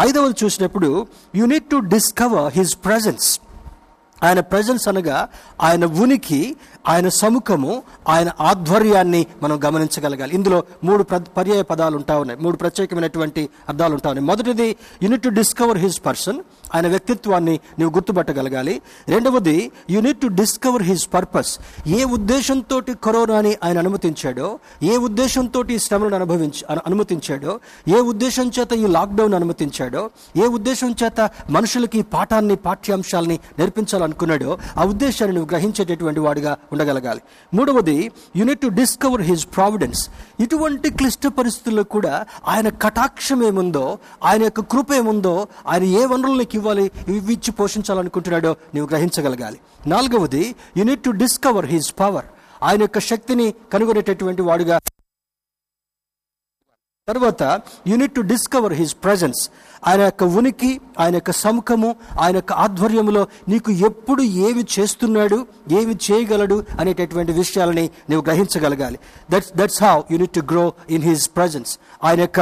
ఐదవది చూసినప్పుడు you need to discover his presence ఆయన ప్రజెన్స్ అనగా ఆయన ఉనికి ఆయన సముఖము ఆయన ఆధ్వర్యాన్ని మనం గమనించగలగాలి. ఇందులో మూడు పర్యాయ పదాలు ఉంటా ఉన్నాయి. మూడు ప్రత్యేకమైనటువంటి అర్థాలు ఉంటా ఉన్నాయి. మొదటిది you need to discover his person ఆయన వ్యక్తిత్వాన్ని నీవు గుర్తుపట్టగలగాలి. రెండవది you need to discover his purpose ఏ ఉద్దేశంతో కరోనాని ఆయన అనుమతించాడో ఏ ఉద్దేశంతో ఈ శ్రమలను అనుభవించి అనుమతించాడో ఏ ఉద్దేశం చేత ఈ లాక్డౌన్ అనుమతించాడో ఏ ఉద్దేశం చేత మనుషులకి పాఠాన్ని పాఠ్యాంశాలని నేర్పించాలనుకున్నాడో ఆ ఉద్దేశాన్ని నువ్వు గ్రహించేటటువంటి వాడిగా ఉండగలగాలి. మూడవది you need to discover his providence ఇటువంటి క్లిష్ట పరిస్థితుల్లో కూడా ఆయన కటాక్షం ఏముందో ఆయన యొక్క కృప ఏముందో ఆయన ఏ వనరులు నీకు ఇవ్వాలి ఇవి ఇచ్చి పోషించాలనుకుంటున్నాడో నీవు గ్రహించగలగాలి. నాలుగవది you need to discover his power ఆయన యొక్క శక్తిని కనుగొనేటటువంటి వాడుగా తర్వాత you need to discover his presence ఆయన యొక్క ఉనికి ఆయన యొక్క సముఖము ఆయన యొక్క ఆధ్వర్యంలో నీకు ఎప్పుడు ఏమి చేస్తున్నాడు ఏమి చేయగలడు అనేటటువంటి విషయాలని నీవు గ్రహించగలగాలి. That's that's how you need to grow in his presence ఆయన యొక్క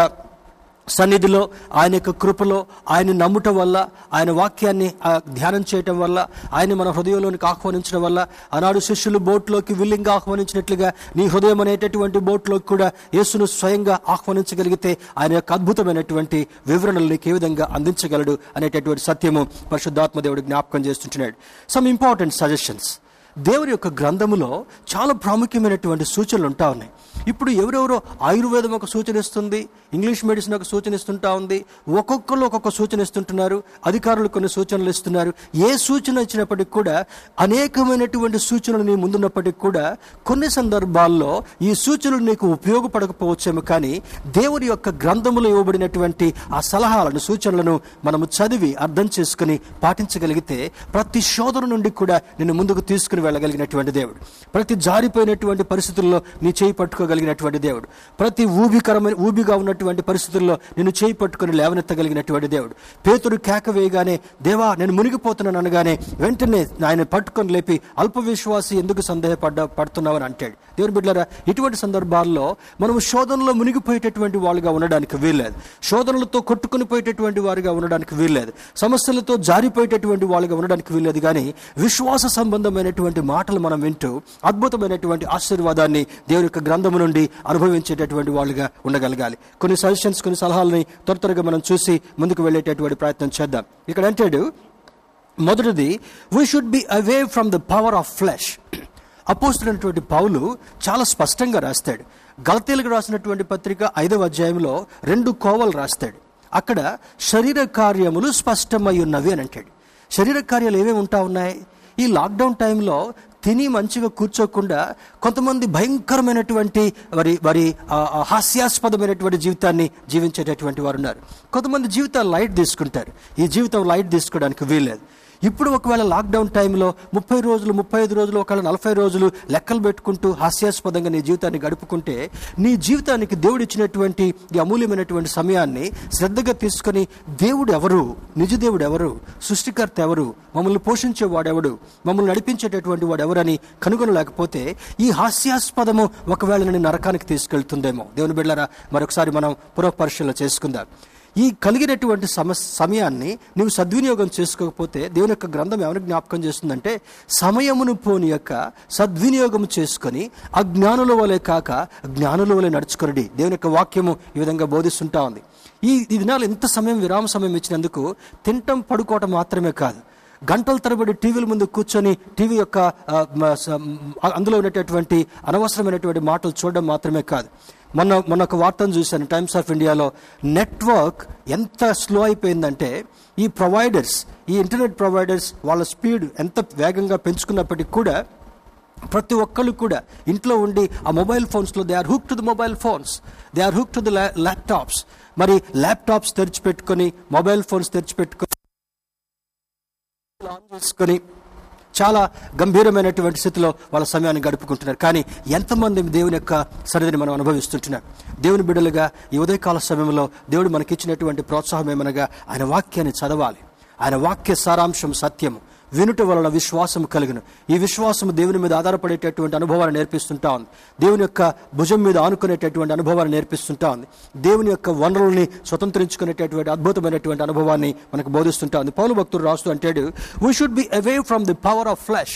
సన్నిధిలో ఆయన యొక్క కృపలో ఆయన నమ్ముటం వల్ల ఆయన వాక్యాన్ని ఆ, ధ్యానం చేయటం వల్ల ఆయన మన హృదయంలోనికి ఆహ్వానించడం వల్ల ఆనాడు శిష్యులు బోట్లోకి విల్లింగ్గా ఆహ్వానించినట్లుగా నీ హృదయం అనేటటువంటి బోట్లోకి కూడా యేసును స్వయంగా ఆహ్వానించగలిగితే ఆయన యొక్క అద్భుతమైనటువంటి వివరణలు నీకు ఏ విధంగా అందించగలడు అనేటటువంటి సత్యము పరిశుద్ధాత్మ దేవుడు జ్ఞాపకం చేస్తుంటున్నాడు. సమ్ ఇంపార్టెంట్ సజెషన్స్ దేవుని యొక్క గ్రంథములో చాలా ప్రాముఖ్యమైనటువంటి సూచనలు ఉంటా ఉన్నాయి. ఇప్పుడు ఎవరెవరో ఆయుర్వేదం ఒక సూచన ఇస్తుంది ఇంగ్లీష్ మెడిసిన్ ఒక సూచన ఇస్తుంటా ఉంది ఒక్కొక్కరు ఒక్కొక్క సూచన ఇస్తుంటున్నారు అధికారులు కొన్ని సూచనలు ఇస్తున్నారు. ఏ సూచన ఇచ్చినప్పటికీ కూడా అనేకమైనటువంటి సూచనలు నీ ముందున్నప్పటికీ కూడా కొన్ని సందర్భాల్లో ఈ సూచనలు నీకు ఉపయోగపడకపోవచ్చేమో కానీ దేవుని యొక్క గ్రంథములో ఇవ్వబడినటువంటి ఆ సలహాలను సూచనలను మనము చదివి అర్థం చేసుకుని పాటించగలిగితే ప్రతి శోధన నుండి కూడా నేను ముందుకు తీసుకుని వెళ్ళగలిగినటువంటి దేవుడు. ప్రతి జారిపోయినటువంటి పరిస్థితుల్లో నీ చేయి పట్టుకోగలిగినటువంటి దేవుడు. ప్రతి ఊబికరమైన ఊబిగా ఉన్నటువంటి పరిస్థితుల్లో నిన్ను చేయి పట్టుకుని లేవనెత్తగలిగినటువంటి దేవుడు. పేతుడు కేక వేయగానే దేవా నేను మునిగిపోతున్నాను అనగానే వెంటనే ఆయన పట్టుకొని లేపి అల్ప విశ్వాసి ఎందుకు సందేహపడ్డ పడుతున్నావని అంటాడు. దేవుని బిడ్డలారా ఇటువంటి సందర్భాల్లో మనము శోధనలో మునిగిపోయేటటువంటి వాళ్ళుగా ఉండడానికి వీల్లేదు. శోధనలతో కొట్టుకుని పోయేటటువంటి వారుగా ఉండడానికి వీల్లేదు. సమస్యలతో జారిపోయేటటువంటి వాళ్ళుగా ఉండడానికి వీల్లేదు కానీ విశ్వాస సంబంధమైనటువంటి మాటలు మనం వింటూ అద్భుతమైనటువంటి ఆశీర్వాదాన్ని దేవుని యొక్క గ్రంథము నుండి అనుభవించేటటువంటి వాళ్ళుగా ఉండగలగాలి. కొన్ని సజెషన్స్ కొన్ని సలహాలని త్వర త్వరగా మనం చూసి ముందుకు వెళ్ళేటటువంటి ప్రయత్నం చేద్దాం. ఇక్కడ అంటాడు మొదటిది we should be away from the power of flesh అపోస్తున్నటువంటి పౌలు చాలా స్పష్టంగా రాస్తాడు. గలతీలకు రాసినటువంటి పత్రిక ఐదవ అధ్యాయంలో రెండు కోవలు రాస్తాడు. అక్కడ శరీర కార్యములు స్పష్టమై ఉన్నవి అని అంటాడు. శరీర కార్యాలు ఏమేమి ఉంటా ఉన్నాయి? ఈ లాక్డౌన్ టైంలో తిని మంచిగా కూర్చోకుండా కొంతమంది భయంకరమైనటువంటి వారి వారి హాస్యాస్పదమైనటువంటి జీవితాన్ని జీవించేటటువంటి వారు ఉన్నారు కొంతమంది జీవితాలు లైట్ తీసుకుంటారు. ఈ జీవితం లైట్ తీసుకోవడానికి వీల్లేదు. ఇప్పుడు ఒకవేళ లాక్డౌన్ టైంలో ముప్పై రోజులు ముప్పై ఐదు రోజులు ఒకవేళ నలభై రోజులు లెక్కలు పెట్టుకుంటూ హాస్యాస్పదంగా నీ జీవితాన్ని గడుపుకుంటే నీ జీవితానికి దేవుడు ఇచ్చినటువంటి ఈ అమూల్యమైనటువంటి సమయాన్ని శ్రద్ధగా తీసుకొని దేవుడు ఎవరు? నిజ దేవుడు ఎవరు? సృష్టికర్త ఎవరు? మమ్మల్ని పోషించేవాడెవడు మమ్మల్ని నడిపించేటటువంటి వాడు ఎవరని కనుగొనలేకపోతే ఈ హాస్యాస్పదము ఒకవేళ నేను నరకానికి తీసుకెళ్తుందేమో. దేవుని బిడ్డలారా మరొకసారి మనం పునఃపరిశీలన చేసుకుందాం. ఈ కలిగినటువంటి సమ సమయాన్ని నువ్వు సద్వినియోగం చేసుకోకపోతే దేవుని యొక్క గ్రంథం ఎవరి జ్ఞాపకం చేస్తుందంటే సమయమును పోని యొక్క సద్వినియోగం చేసుకొని అజ్ఞానుల వలె కాక జ్ఞానుల వలె నడుచుకొనడి. దేవుని యొక్క వాక్యము ఈ విధంగా బోధిస్తుంటా ఉంది. ఈ ఈ దినాలు ఎంత సమయం విరామ సమయం ఇచ్చినందుకు తింటం పడుకోవటం మాత్రమే కాదు. గంటల తరబడి టీవీల ముందు కూర్చొని టీవీ యొక్క అందులో ఉన్నటువంటి అనవసరమైనటువంటి మాటలు చూడడం మాత్రమే కాదు. మొన్న మొన్న ఒక వార్తను చూశాను టైమ్స్ ఆఫ్ ఇండియాలో నెట్వర్క్ ఎంత స్లో అయిపోయిందంటే ఈ ప్రొవైడర్స్ ఈ ఇంటర్నెట్ ప్రొవైడర్స్ వాళ్ళ స్పీడ్ ఎంత వేగంగా పెంచుకున్నప్పటికీ కూడా ప్రతి ఒక్కళ్ళు కూడా ఇంట్లో ఉండి ఆ మొబైల్ ఫోన్స్లో they are hook to the mobile phones they are hook to the laptops మరి ల్యాప్టాప్స్ తెరిచిపెట్టుకొని మొబైల్ ఫోన్స్ తెరిచిపెట్టుకొని ఆన్ చేసుకొని చాలా గంభీరమైనటువంటి స్థితిలో వాళ్ళ సమయాన్ని గడుపుకుంటున్నారు. కానీ ఎంతమంది దేవుని యొక్క సరిదని మనం అనుభవిస్తుంటున్నాం దేవుని బిడ్డలుగా ఈ ఉదయకాల సమయంలో దేవుడు మనకిచ్చినటువంటి ప్రోత్సాహం ఏమనగా ఆయన వాక్యాన్ని చదవాలి. ఆయన వాక్య సారాంశం సత్యము. వినుట వలన విశ్వాసం కలిగిన. ఈ విశ్వాసం దేవుని మీద ఆధారపడేటటువంటి అనుభవాన్ని నేర్పిస్తుంటా ఉంది దేవుని యొక్క భుజం మీద ఆనుకునేటటువంటి అనుభవాన్ని నేర్పిస్తుంటా ఉంది దేవుని యొక్క వనరుల్ని స్వతంత్రించుకునేటటువంటి అద్భుతమైనటువంటి అనుభవాన్ని మనకు బోధిస్తుంటా ఉంది పౌలు భక్తుడు రాస్తూ అంటాడు we should be away from the power of flesh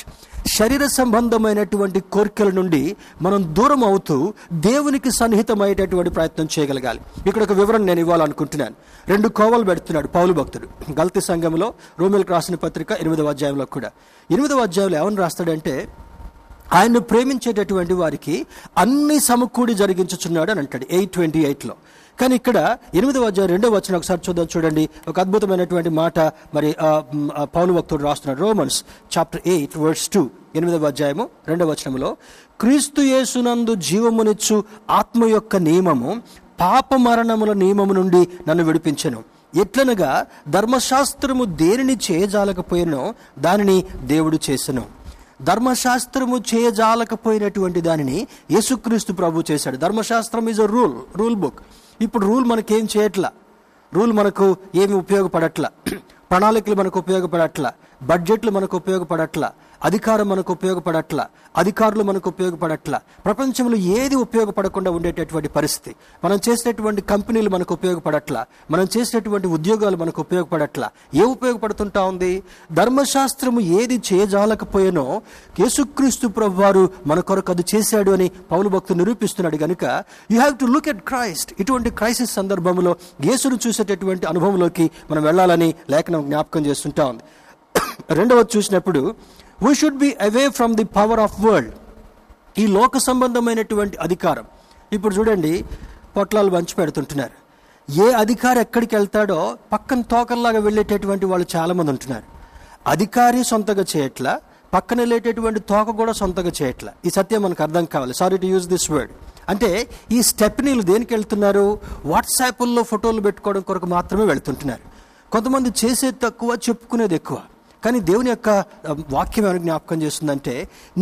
శరీర సంబంధమైనటువంటి కోరికల నుండి మనం దూరం అవుతూ దేవునికి సన్నిహితమయ్యేటటువంటి ప్రయత్నం చేయగలగాలి. ఇక్కడ ఒక వివరణ నేను ఇవ్వాలనుకుంటున్నాను. రెండు కోవలు పెడుతున్నాడు పౌలు భక్తుడు. గల్తీ సంఘంలో రోమిల్కి రాసిన పత్రిక ఎనిమిదవ అధ్యాయంలో కూడా. ఎనిమిదవ అధ్యాయంలో ఏమని రాస్తాడంటే ఆయన్ను ప్రేమించేటటువంటి వారికి అన్ని సమకూడి జరిగించుచున్నాడు అని అంటాడు. ఎయిట్ ట్వంటీ ఎయిట్లో. కానీ ఇక్కడ ఎనిమిదవ అధ్యాయం రెండవ వచ్చిన ఒకసారి చూద్దాం చూడండి. ఒక అద్భుతమైనటువంటి మాట మరి ఆ, పౌలు భక్తుడు రాస్తున్నాడు. Romans chapter eight verse two ఎనిమిదవ అధ్యాయము రెండవ వచనంలో క్రీస్తు యేసునందు జీవమునిచ్చు ఆత్మ యొక్క నియమము పాప మరణముల నియమము నుండి నన్ను విడిపించెను. ఎట్లనగా ధర్మశాస్త్రము దేనిని చేయజాలకపోయినో దానిని దేవుడు చేసెను. ధర్మశాస్త్రము చేయజాలకపోయినటువంటి దానిని యేసుక్రీస్తు ప్రభు చేశాడు. ధర్మశాస్త్రం is a rule rule book ఇప్పుడు రూల్ మనకేం చేయట్లా? రూల్ మనకు ఏమి ఉపయోగపడట్లా? ప్రణాళికలు మనకు ఉపయోగపడట్లా? బడ్జెట్లు మనకు ఉపయోగపడట్లా? అధికారం మనకు ఉపయోగపడట్ల అధికారులు మనకు ఉపయోగపడట్ల ప్రపంచంలో ఏది ఉపయోగపడకుండా ఉండేటటువంటి పరిస్థితి. మనం చేసేటటువంటి కంపెనీలు మనకు ఉపయోగపడట్ల మనం చేసేటటువంటి ఉద్యోగాలు మనకు ఉపయోగపడట్ల. ఏ ఉపయోగపడుతుంటా ఉంది? ధర్మశాస్త్రము ఏది చేయజాలకపోయానో యేసుక్రీస్తు ప్రభు వారు మన కొరకు అది చేశాడు అని పౌలు భక్తులు నిరూపిస్తున్నాడు కనుక you have to look at Christ ఇటువంటి క్రైసిస్ సందర్భంలో యేసును చూసేటటువంటి అనుభవంలోకి మనం వెళ్ళాలని లేఖనం జ్ఞాపకం చేస్తుంటా ఉంది. రెండవది చూసినప్పుడు we should be away from the power of world ఈ లోక సంబంధమైనటువంటి అధికారం. ఇప్పుడు చూడండి పొట్లాలు వంచి పెడుతుంటున్నారు. ఏ అధికారి ఎక్కడికి వెళ్తాడో పక్కన తోకల్లాగా వెళ్ళేటటువంటి వాళ్ళు చాలామంది ఉంటున్నారు. అధికారి సొంతగా చేయట్లా పక్కన వెళ్ళేటటువంటి తోక కూడా సొంతగా చేయట్లా. ఈ సత్యం మనకు అర్థం కావాలి. Sorry to use this word అంటే ఈ స్టెప్నీలు దేనికి వెళ్తున్నారు? వాట్సాప్ల్లో ఫోటోలు పెట్టుకోవడం కొరకు మాత్రమే వెళ్తుంటున్నారు. కొంతమంది చేసేది తక్కువ చెప్పుకునేది ఎక్కువ. కానీ దేవుని యొక్క వాక్యం ఏమైనా జ్ఞాపకం చేస్తుందంటే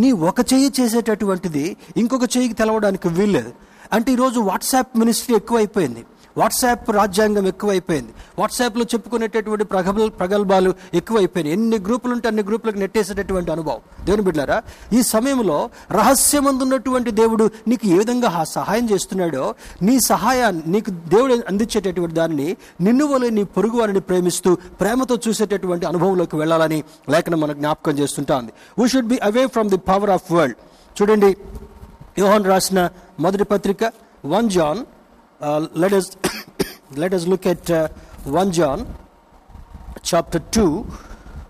నీ ఒక చెయ్యి చేసేటటువంటిది ఇంకొక చెయ్యికి తెలవడానికి వీల్లేదు. అంటే ఈరోజు వాట్సాప్ మినిస్ట్రీ ఎక్కువైపోయింది. వాట్సాప్ రాజ్యాంగం ఎక్కువైపోయింది. వాట్సాప్లో చెప్పుకునేటటువంటి ప్రగల్ ప్రగల్భాలు ఎక్కువైపోయినాయి. ఎన్ని గ్రూపులు ఉంటే అన్ని గ్రూపులకు నెట్టేసేటటువంటి అనుభవం. దేవుని బిడ్డారా ఈ సమయంలో రహస్యమందున్నటువంటి దేవుడు నీకు ఏ విధంగా ఆ సహాయం చేస్తున్నాడో నీ సహాయాన్ని నీకు దేవుడు అందించేటటువంటి దానిని నిన్ను వలె నీ పొరుగు వారిని ప్రేమిస్తూ ప్రేమతో చూసేటటువంటి అనుభవంలోకి వెళ్ళాలని లేఖనం మనకు జ్ఞాపకం చేస్తుంటా ఉంది. We should be away from the power of world చూడండి యోహన్ రాసిన మొదటి పత్రిక one John Uh, let us let us look at uh, 1 John chapter 2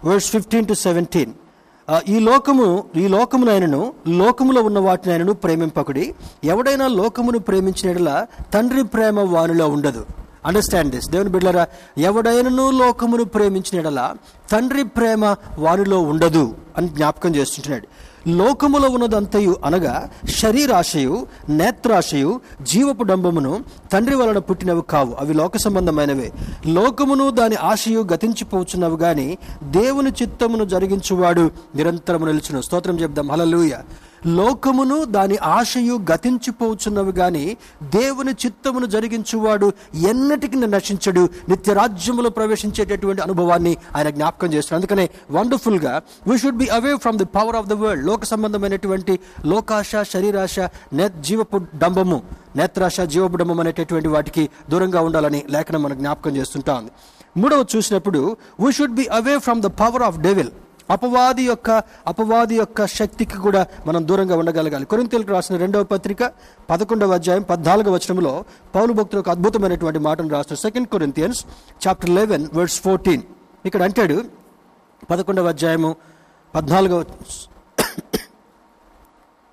verse 15 to 17 uh, ఈ లోకము ఈ లోకమునైనను లోకములో ఉన్న వాటినైనను ప్రేమింపకుడి. ఎవడైనా లోకమును ప్రేమించిన యెడల తండ్రి ప్రేమ వానిలో ఉండదు. అండర్స్టాండ్ దిస్ దేవుని బిడ్డరా ఎవడైనను లోకమును ప్రేమించిన తండ్రి ప్రేమ వానిలో ఉండదు అని జ్ఞాపకం చేస్తుంటున్నాడు. లోకములో ఉన్నదంతయు అనగా శరీరాశయు నేత్రాశయు జీవపు డంబమును తండ్రి వలన పుట్టినవి కావు. అవి లోక సంబంధమైనవే. లోకమును దాని ఆశయు గతించిపోచున్నవి గాని దేవుని చిత్తమును జరిగించువాడు నిరంతరము నిలుచును. స్తోత్రం చెప్దాం. హలలుయ లోకమును దాని ఆశయు గతించిపోచున్నవి గాని దేవుని చిత్తమును జరిగించువాడు ఎన్నటికి నశించడు. నిత్యరాజ్యములో ప్రవేశించేటటువంటి అనుభవాన్ని ఆయన జ్ఞాపకం చేస్తున్నాడు అందుకనే వండర్ఫుల్గా we should be away from the power of the world లోక సంబంధమైనటువంటి లోకాశ శరీరాశ నే జీవపు డంబము నేత్రాశ జీవపు డంబం అనేటటువంటి వాటికి దూరంగా ఉండాలని లేఖనం మనకు జ్ఞాపకం చేస్తుంటా ఉంది మూడవ చూసినప్పుడు we should be away from the power of devil అపవాది యొక్క అపవాది యొక్క శక్తికి కూడా మనం దూరంగా ఉండగలగాలి. కొరింతలకు రాసిన రెండవ పత్రిక పదకొండవ అధ్యాయం పద్నాలుగవ వచనంలో పౌలు భక్తులు ఒక అద్భుతమైనటువంటి మాటను రాసిన second Corinthians chapter eleven verse fourteen ఇక్కడ అంటాడు పదకొండవ అధ్యాయము పద్నాలుగవ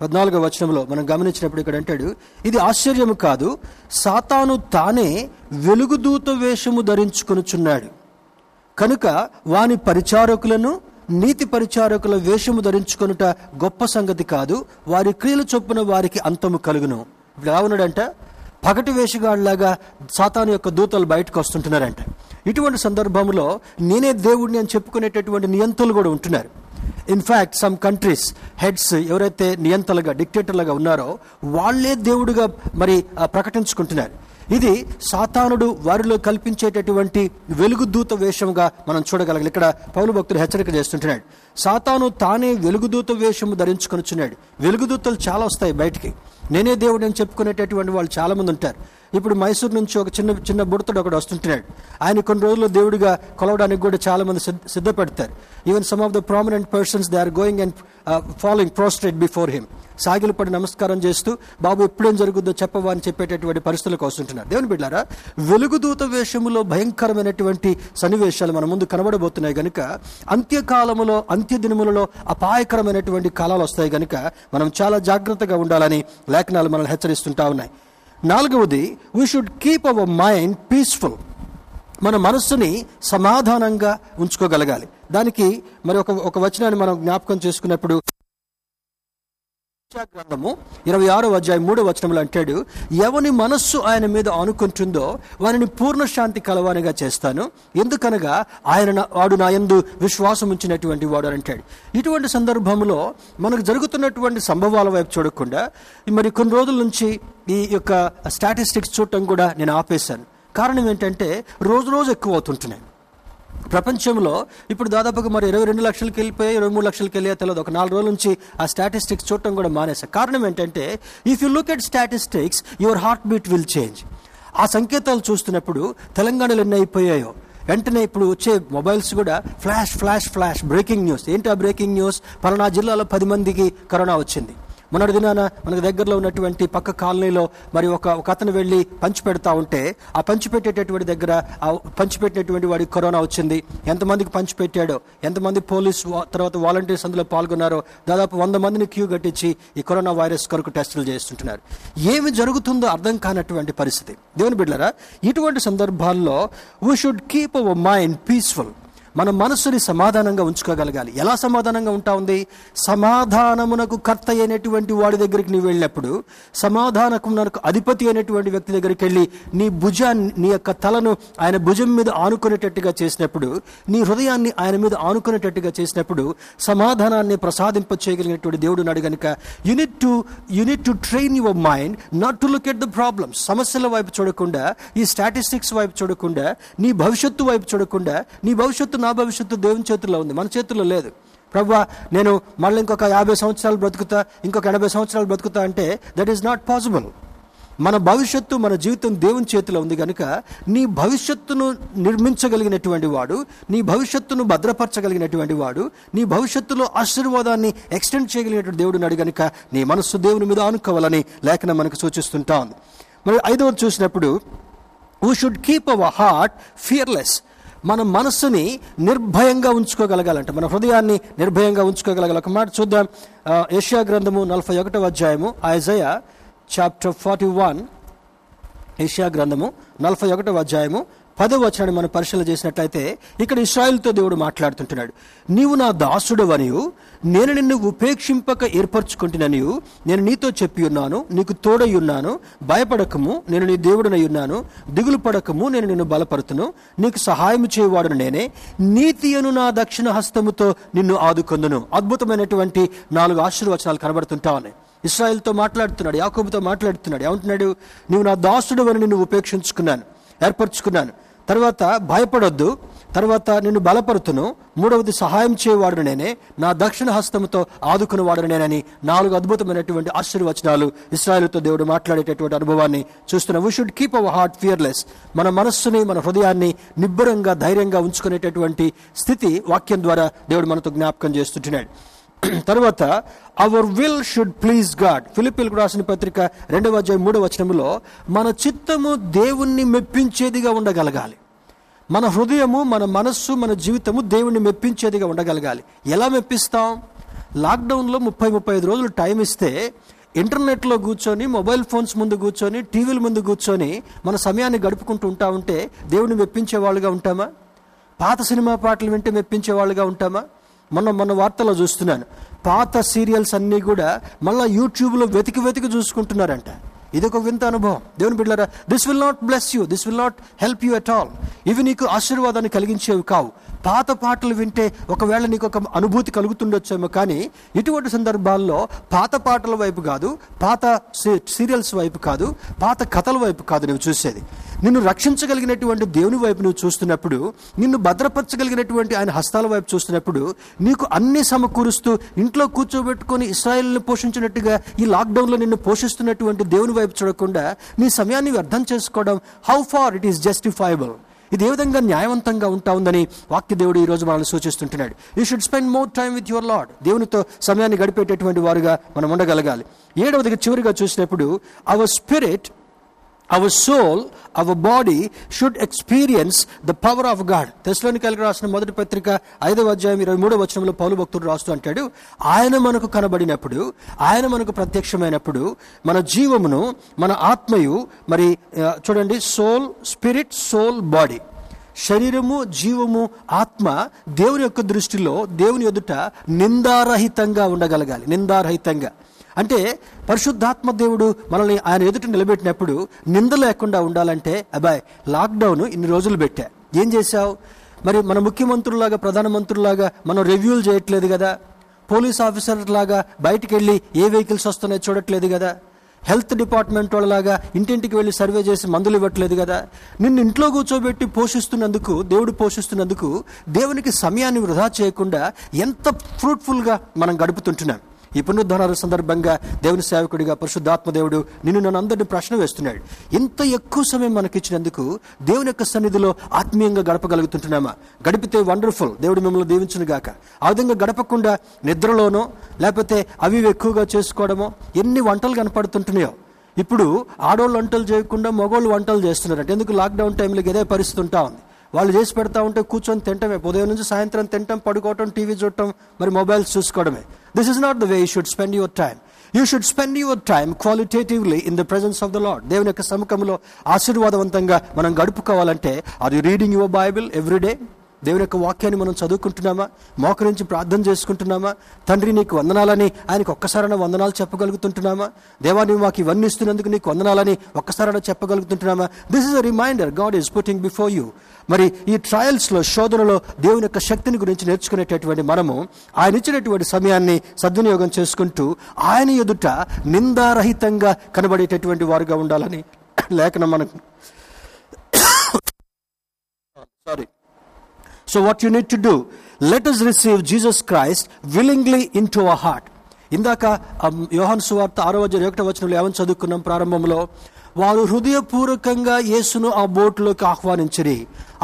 పద్నాలుగవ వచనంలో మనం గమనించినప్పుడు ఇక్కడ అంటాడు ఇది ఆశ్చర్యము కాదు సాతాను తానే వెలుగుదూత వేషము ధరించుకొనుచున్నాడు. కనుక వాని పరిచారకులను నీతి పరిచారకుల వేషము ధరించుకొనుట గొప్ప సంగతి కాదు. వారి క్రియలు చొప్పున వారికి అంతము కలుగును. ఇప్పుడు ఎలా ఉన్నాడంట పగటి వేషగాళ్ళలాగా సాతాను యొక్క దూతలు బయటకు వస్తుంటున్నారంట. ఇటువంటి సందర్భంలో నేనే దేవుడిని అని చెప్పుకునేటటువంటి నియంతులు కూడా ఉంటున్నారు. ఇన్ఫ్యాక్ట్ సమ్ కంట్రీస్ హెడ్స్ ఎవరైతే నియంతలుగా డిక్టేటర్లుగా ఉన్నారో వాళ్ళే దేవుడుగా మరి ప్రకటించుకుంటున్నారు. ఇది సాతానుడు వారిలో కల్పించేటటువంటి వెలుగుదూత వేషముగా మనం చూడగలగాలి. ఇక్కడ పౌలు భక్తులు హెచ్చరిక చేస్తుంటున్నాడు. సాతాను తానే వెలుగుదూత వేషము ధరించుకొనిచున్నాడు. వెలుగుదూతలు చాలా వస్తాయి బయటికి. నేనే దేవుడు అని చెప్పుకునేటటువంటి వాళ్ళు చాలామంది ఉంటారు. ఇప్పుడు మైసూర్ నుంచి ఒక చిన్న చిన్న బుడతడు ఒకడు వస్తుంటున్నాడు ఆయన కొన్ని రోజుల్లో దేవుడిగా కొలవడానికి కూడా చాలామంది సిద్ధ- సిద్ధపడతారు. Even some of the prominent persons they are going and following prostrate before him సాగిలు పడి నమస్కారం చేస్తూ బాబు ఎప్పుడేం జరుగుద్దో చెప్పవా అని చెప్పేటటువంటి పరిస్థితులకు వస్తుంటున్నారు. దేవుని బిడ్డారా వెలుగుదూత వేషములో భయంకరమైనటువంటి సన్నివేశాలు మన ముందు కనబడబోతున్నాయి గనుక అంత్యకాలములో అంత్య దినములలో అపాయకరమైనటువంటి కాలాలు వస్తాయి గనుక మనం చాలా జాగ్రత్తగా ఉండాలని లేఖనాలు మనల్ని హెచ్చరిస్తుంటా ఉన్నాయి. నాలుగవది we should keep our mind peaceful మన మనస్సుని సమాధానంగా ఉంచుకోగలగాలి. దానికి మరి ఒక ఒక వచనాన్ని మనం జ్ఞాపకం చేసుకున్నప్పుడు గ్రంథము ఇరవై ఆరో అధ్యాయం మూడో వచనంలో అంటాడు ఎవని మనస్సు ఆయన మీద ఆనుకుంటుందో వారిని పూర్ణ శాంతి కలవానిగా చేస్తాను. ఎందుకనగా ఆయన వాడు నా యందు విశ్వాసం ఉంచినటువంటి వాడు అని అంటాడు. ఇటువంటి సందర్భంలో మనకు జరుగుతున్నటువంటి సంభవాల వైపు చూడకుండా మరి కొన్ని రోజుల నుంచి ఈ యొక్క స్టాటిస్టిక్స్ చూడటం కూడా నేను ఆపేశాను. కారణం ఏంటంటే రోజు రోజు ఎక్కువ అవుతుంటున్నాయి. ప్రపంచంలో ఇప్పుడు దాదాపుగా మరి ఇరవై రెండు లక్షలకి వెళ్ళిపోయి ఇరవై మూడు లక్షలకి వెళ్ళే తెలియదు. ఒక నాలుగు రోజుల నుంచి ఆ స్టాటిస్టిక్స్ చూడటం కూడా మానేసా కారణం ఏంటంటే if you look at statistics your heartbeat will change ఆ సంకేతాలు చూస్తున్నప్పుడు తెలంగాణలో ఎన్ని అయిపోయాయో వెంటనే ఇప్పుడు వచ్చే మొబైల్స్ కూడా flash flash flash breaking news ఏంటి ఆ బ్రేకింగ్ న్యూస్ పలానా జిల్లాలో పది మందికి కరోనా వచ్చింది. మొన్నటి దినాన మనకు దగ్గరలో ఉన్నటువంటి పక్క కాలనీలో మరి ఒక ఒక అతను వెళ్ళి పంచి పెడతా ఉంటే ఆ పంచి పెట్టేటటువంటి దగ్గర ఆ పంచి పెట్టినటువంటి వాడికి కరోనా వచ్చింది. ఎంతమందికి పంచి పెట్టాడో ఎంతమంది పోలీస్ తర్వాత వాలంటీర్స్ అందులో పాల్గొన్నారో దాదాపు వంద మందిని క్యూ కట్టించి ఈ కరోనా వైరస్ కొరకు టెస్టులు చేస్తుంటున్నారు. ఏమి జరుగుతుందో అర్థం కానటువంటి పరిస్థితి. దేవుని బిడ్డరా ఇటువంటి సందర్భాల్లో we should keep our mind peaceful మన మనస్సుని సమాధానంగా ఉంచుకోగలగాలి. ఎలా సమాధానంగా ఉంటా ఉంది సమాధానమునకు కర్త అయినటువంటి వాడి దగ్గరికి నీవు వెళ్ళినప్పుడు సమాధానమునకు అధిపతి అయినటువంటి వ్యక్తి దగ్గరికి వెళ్ళి నీ భుజాన్ని నీ యొక్క తలను ఆయన భుజం మీద ఆనుకునేటట్టుగా చేసినప్పుడు నీ హృదయాన్ని ఆయన మీద ఆనుకునేటట్టుగా చేసినప్పుడు సమాధానాన్ని ప్రసాదింప చేయగలిగినటువంటి దేవుడు నాడు గనుక you need to you need to train your mind not to look at the problems సమస్యల వైపు చూడకుండా ఈ స్టాటిస్టిక్స్ వైపు చూడకుండా నీ భవిష్యత్తు వైపు చూడకుండా నీ భవిష్యత్తు నా భవిష్యత్తు దేవుని చేతుల్లో ఉంది. మన చేతుల్లో లేదు. ప్రభు నేను మళ్ళీ ఇంకొక యాభై సంవత్సరాలు బ్రతుకుతా ఇంకొక ఎనభై సంవత్సరాలు బ్రతుకుతా అంటే దట్ ఈస్ నాట్ పాసిబుల్ మన భవిష్యత్తు మన జీవితం దేవుని చేతిలో ఉంది కనుక నీ భవిష్యత్తును నిర్మించగలిగినటువంటి వాడు నీ భవిష్యత్తును భద్రపరచగలిగినటువంటి వాడు నీ భవిష్యత్తులో ఆశీర్వాదాన్ని ఎక్స్టెండ్ చేయగలిగినటువంటి దేవుడు నాడు కనుక నీ మనస్సు దేవుని మీద ఆనుకోవాలని లేఖనం మనకు సూచిస్తుంటా. ఉంది మరి ఐదవది చూసినప్పుడు we should keep our heart fearless మన మనస్సుని నిర్భయంగా ఉంచుకోగలగాలంట. మన హృదయాన్ని నిర్భయంగా ఉంచుకోగలగాలి. ఒక మాట చూద్దాం. ఏషియా గ్రంథము నలభై ఒకటవ అధ్యాయము Isaiah chapter forty one. Yeshaya గ్రంథము నలభై ఒకటవ అధ్యాయము పదవ వచనాన్ని మనం పరిశీలన చేసినట్లయితే ఇక్కడ ఇస్రాయిల్తో దేవుడు మాట్లాడుతుంటున్నాడు. నీవు నా దాసుడవనియు నేను నిన్ను ఉపేక్షింపక ఏర్పరచుకుంటున్ననియు నేను నీతో చెప్పి ఉన్నాను నీకు తోడై ఉన్నాను భయపడకము నేను నీ దేవుడనై ఉన్నాను దిగులు పడకము నేను నిన్ను బలపరుతును నీకు సహాయం చేయవాడును నేనే. నీతి అను నా దక్షిణ హస్తముతో నిన్ను ఆదుకొందును. అద్భుతమైనటువంటి నాలుగు ఆశీర్వచనాలు కనబడుతుంటా ఉన్నాయి. ఇస్రాయల్తో మాట్లాడుతున్నాడు యాకోబుతో మాట్లాడుతున్నాడు. ఏమంటున్నాడు? నీవు నా దాసుడు అని నిన్ను ఉపేక్షించుకున్నాను ఏర్పరచుకున్నాను. తర్వాత భయపడొద్దు. తర్వాత నిన్ను బలపరుతును. మూడవది సహాయం చేయవాడు నేనే. నా దక్షిణ హస్తముతో ఆదుకుని వాడు నేనని నాలుగు అద్భుతమైనటువంటి ఆశీర్వచనాలు ఇస్రాయల్తో దేవుడు మాట్లాడేటటువంటి అనుభవాన్ని చూస్తున్న. We should keep our heart fearless మన మనస్సుని మన హృదయాన్ని నిబ్బరంగా ధైర్యంగా ఉంచుకునేటటువంటి స్థితి వాక్యం ద్వారా దేవుడు మనతో జ్ఞాపకం చేస్తుంటున్నాడు. తర్వాత our will should please God ఫిలిపిల్కు రాసిన పత్రిక రెండవ అధ్యాయం మూడవ వచనంలో మన చిత్తము దేవుణ్ణి మెప్పించేదిగా ఉండగలగాలి. మన హృదయము మన మనస్సు మన జీవితము దేవుణ్ణి మెప్పించేదిగా ఉండగలగాలి. ఎలా మెప్పిస్తాం? లాక్డౌన్లో ముప్పై ముప్పై ఐదు రోజులు టైం ఇస్తే ఇంటర్నెట్లో కూర్చొని మొబైల్ ఫోన్స్ ముందు కూర్చొని టీవీల ముందు కూర్చొని మన సమయాన్ని గడుపుకుంటూ ఉంటా ఉంటే దేవుని మెప్పించే వాళ్ళుగా ఉంటామా? పాత సినిమా పాటలు వింటే మెప్పించే వాళ్ళుగా ఉంటామా? మొన్న మొన్న వార్తలో చూస్తున్నాను. పాత సీరియల్స్ అన్నీ కూడా మళ్ళీ యూట్యూబ్లో వెతికి వెతికి చూసుకుంటున్నారంట. ఇది ఒక వింత అనుభవం. దేవుని బిడ్డారా this will not bless you this will not help you at all ఇవి నీకు ఆశీర్వాదాన్ని కలిగించేవి కావు. పాత పాటలు వింటే ఒకవేళ నీకు ఒక అనుభూతి కలుగుతుండొచ్చేమో కానీ ఇటువంటి సందర్భాల్లో పాత పాటల వైపు కాదు పాత సీ- సీరియల్స్ వైపు కాదు పాత కథల వైపు కాదు నువ్వు చూసేది. నిన్ను రక్షించగలిగినటువంటి దేవుని వైపు నువ్వు చూస్తున్నప్పుడు నిన్ను భద్రపరచగలిగినటువంటి ఆయన హస్తాల వైపు చూస్తున్నప్పుడు నీకు అన్ని సమకూరుస్తూ ఇంట్లో కూర్చోబెట్టుకొని ఇస్రాయల్ని పోషించినట్టుగా ఈ లాక్డౌన్లో నిన్ను పోషిస్తున్నటువంటి దేవుని వైపు చూడకుండా నీ సమయాన్ని వ్యర్థం చేసుకోవడం how far it is justifiable ఇది ఏ విధంగా న్యాయవంతంగా ఉంటా ఉందని వాక్య దేవుడు ఈ రోజు మనల్ని సూచిస్తుంటున్నాడు. You should spend more time with your Lord దేవునితో సమయాన్ని గడిపేటటువంటి వారుగా మనం ఉండగలగాలి. ఏడవదిగా చివరిగా చూసినప్పుడు our spirit our soul our body should experience the power of God తెస్లోని కలిగి రాసిన మొదటి పత్రిక ఐదవ అధ్యాయం ఇరవై మూడవ వచనంలో పౌలు భక్తుడు రాస్తూ అంటాడు ఆయన మనకు కనబడినప్పుడు ఆయన మనకు ప్రత్యక్షమైనప్పుడు మన జీవమును మన ఆత్మయు మరి చూడండి సోల్ స్పిరిట్ సోల్ బాడీ శరీరము జీవము ఆత్మ దేవుని యొక్క దృష్టిలో దేవుని ఎదుట నిందారహితంగా ఉండగలగాలి. నిందారహితంగా. అంటే పరిశుద్ధాత్మ దేవుడు మనల్ని ఆయన ఎదుట నిలబెట్టినప్పుడు నింద లేకుండా ఉండాలంటే అబ్బాయ్ లాక్డౌన్ ఇన్ని రోజులు పెట్టా. ఏం చేశావు? మరి మన ముఖ్యమంత్రులాగా ప్రధానమంత్రులాగా మనం రివ్యూలు చేయట్లేదు కదా? పోలీస్ ఆఫీసర్ లాగా బయటికి వెళ్ళి ఏ వెహికల్స్ వస్తున్నాయో చూడట్లేదు కదా? హెల్త్ డిపార్ట్మెంట్ వాళ్ళలాగా ఇంటింటికి వెళ్ళి సర్వే చేసి మందులు ఇవ్వట్లేదు కదా? నిన్ను ఇంట్లో కూర్చోబెట్టి పోషిస్తున్నందుకు దేవుడు పోషిస్తున్నందుకు దేవునికి సమయాన్ని వృధా చేయకుండా ఎంత ఫ్రూట్ఫుల్గా మనం గడుపుతుంటున్నాం. ఈ పునరుద్ధరణ సందర్భంగా దేవుని సేవకుడిగా పరిశుద్ధాత్మ దేవుడు నిన్ను నన్ను అందరిని ప్రశ్న వేస్తున్నాడు. ఇంత ఎక్కువ సమయం మనకిచ్చినందుకు దేవుని యొక్క సన్నిధిలో ఆత్మీయంగా గడపగలుగుతుంటున్నామా? గడిపితే వండర్ఫుల్. దేవుడు మిమ్మల్ని దీవించును గాక. ఆ విధంగా గడపకుండా నిద్రలోనో లేకపోతే అవి ఎక్కువగా చేసుకోవడమో ఎన్ని వంటలు కనపడుతుంటున్నాయో. ఇప్పుడు ఆడవాళ్ళు వంటలు చేయకుండా మగవాళ్ళు వంటలు చేస్తున్నారంటే. ఎందుకు? లాక్డౌన్ టైంలో ఇదే పరిస్థితి ఉంటా ఉంది. వాళ్ళు చేసి పెడతా ఉంటే కూర్చొని తింటమే. ఉదయం నుంచి సాయంత్రం తింటాం పడుకోవటం టీవీ చూడటం మరి mobiles చూసుకోవడమే. This is not the way you should spend your time you should spend your time qualitatively in the presence of the Lord దేవుని యొక్క సముఖంలో ఆశీర్వాదవంతంగా మనం గడుపుకోవాలంటే అది రీడింగ్ యువర్ బైబిల్ ఎవ్రీడే దేవుని యొక్క వాక్యాన్ని మనం చదువుకుంటున్నామా? మోకరించి ప్రార్థన చేసుకుంటున్నామా? తండ్రి నీకు వందనాలని ఆయనకు ఒక్కసారైనా వందనాలు చెప్పగలుగుతుంటున్నామా? దేవా నీవు మాకు ఇవన్నీ ఇస్తున్నందుకు నీకు వందనాలని ఒక్కసారైనా చెప్పగలుగుతుంటున్నామా? This is a reminder God is putting before you మరి ఈ ట్రయల్స్లో శోధనలో దేవుని యొక్క శక్తిని గురించి నేర్చుకునేటటువంటి మనము ఆయన ఇచ్చినటువంటి సమయాన్ని సద్వినియోగం చేసుకుంటూ ఆయన ఎదుట నిందారహితంగా కనబడేటటువంటి వారుగా ఉండాలని లేఖనం మనకు sorry so what you need to do let us receive Jesus Christ willingly into our heart ఇందాక um, యోహన్ సువార్త ఆరో అధ్యాయం ఒకటో వచనంలో ఏమని చదువుకున్నాం ప్రారంభంలో? వారు హృదయపూర్వకంగా యేసును ఆ బోటులోకి ఆహ్వానించరి.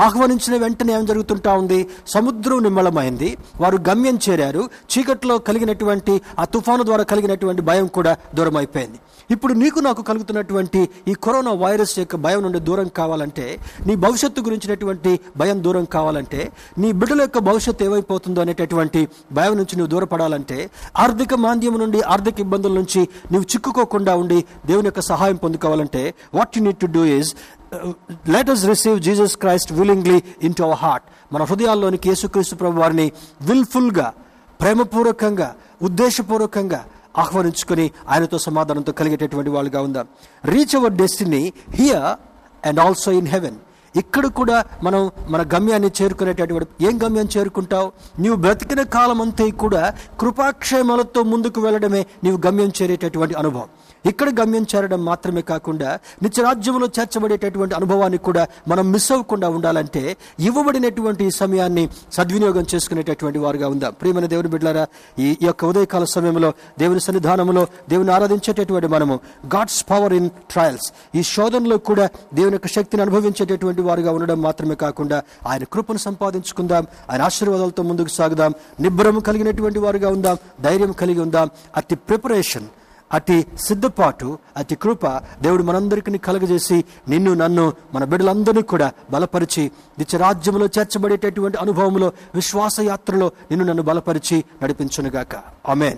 ఆహ్వానించిన వెంటనే ఏం జరుగుతుంటా ఉంది? సముద్రం నిమ్మలమైంది వారు గమ్యం చేరారు. చీకట్లో కలిగినటువంటి ఆ తుఫాను ద్వారా కలిగినటువంటి భయం కూడా దూరం అయిపోయింది ఇప్పుడు నీకు నాకు కలుగుతున్నటువంటి ఈ కరోనా వైరస్ యొక్క భయం నుండి దూరం కావాలంటే నీ భవిష్యత్తు గురించినటువంటి భయం దూరం కావాలంటే నీ బిడ్డల యొక్క భవిష్యత్తు ఏమైపోతుందో అనేటటువంటి భయం నుంచి నువ్వు దూరపడాలంటే ఆర్థిక మాంద్యం నుండి ఆర్థిక ఇబ్బందుల నుంచి నువ్వు చిక్కుకోకుండా ఉండి దేవుని యొక్క సహాయం పొందుకోవాలంటే what you need to do is let us receive Jesus Christ will into our heart మన హృదయాల్లోనికి యేసుక్రీస్తు ప్రభు వారిని విల్ఫుల్గా ప్రేమపూర్వకంగా ఉద్దేశపూర్వకంగా ఆహ్వానించుకొని ఆయనతో సమాధానంతో కలిగేటటువంటి వాళ్ళుగా ఉందాం. Reach our destiny here and also in heaven ఇక్కడ కూడా మనం మన గమ్యాన్ని చేరుకునేటటువంటి ఏం గమ్యం చేరుకుంటావు? నీవు బ్రతికిన కాలం అంతా కూడా కృపాక్షేమాలతో ముందుకు వెళ్ళడమే నీవు గమ్యం చేరేటటువంటి అనుభవం. ఇక్కడ గమ్యం చేరడం మాత్రమే కాకుండా నిత్యరాజ్యంలో చేర్చబడేటటువంటి అనుభవాన్ని కూడా మనం మిస్ అవ్వకుండా ఉండాలంటే ఇవ్వబడినటువంటి ఈ సమయాన్ని సద్వినియోగం చేసుకునేటటువంటి వారుగా ఉందాం. ప్రియమైన దేవుని బిడ్డారా ఈ ఈ యొక్క ఉదయకాల సమయంలో దేవుని సన్నిధానంలో దేవుని ఆరాధించేటటువంటి మనము గాడ్స్ పవర్ ఇన్ ట్రయల్స్ ఈ శోధనలో కూడా దేవుని యొక్క శక్తిని అనుభవించేటటువంటి వారుగా ఉండడం మాత్రమే కాకుండా ఆయన కృపను సంపాదించుకుందాం ఆయన ఆశీర్వాదాలతో ముందుకు సాగుదాం నిబ్బరము కలిగినటువంటి వారుగా ఉందాం ధైర్యం కలిగి ఉందాం అతి ప్రిపరేషన్ అతి సిద్ధపాటు అతి కృప దేవుడు మనందరికీ కలగజేసి నిన్ను నన్ను మన బిడ్డలందరినీ కూడా బలపరిచి నిత్యరాజ్యంలో చేర్చబడేటటువంటి అనుభవంలో విశ్వాస యాత్రలో నిన్ను నన్ను బలపరిచి నడిపించునుగాక. ఆమెన్.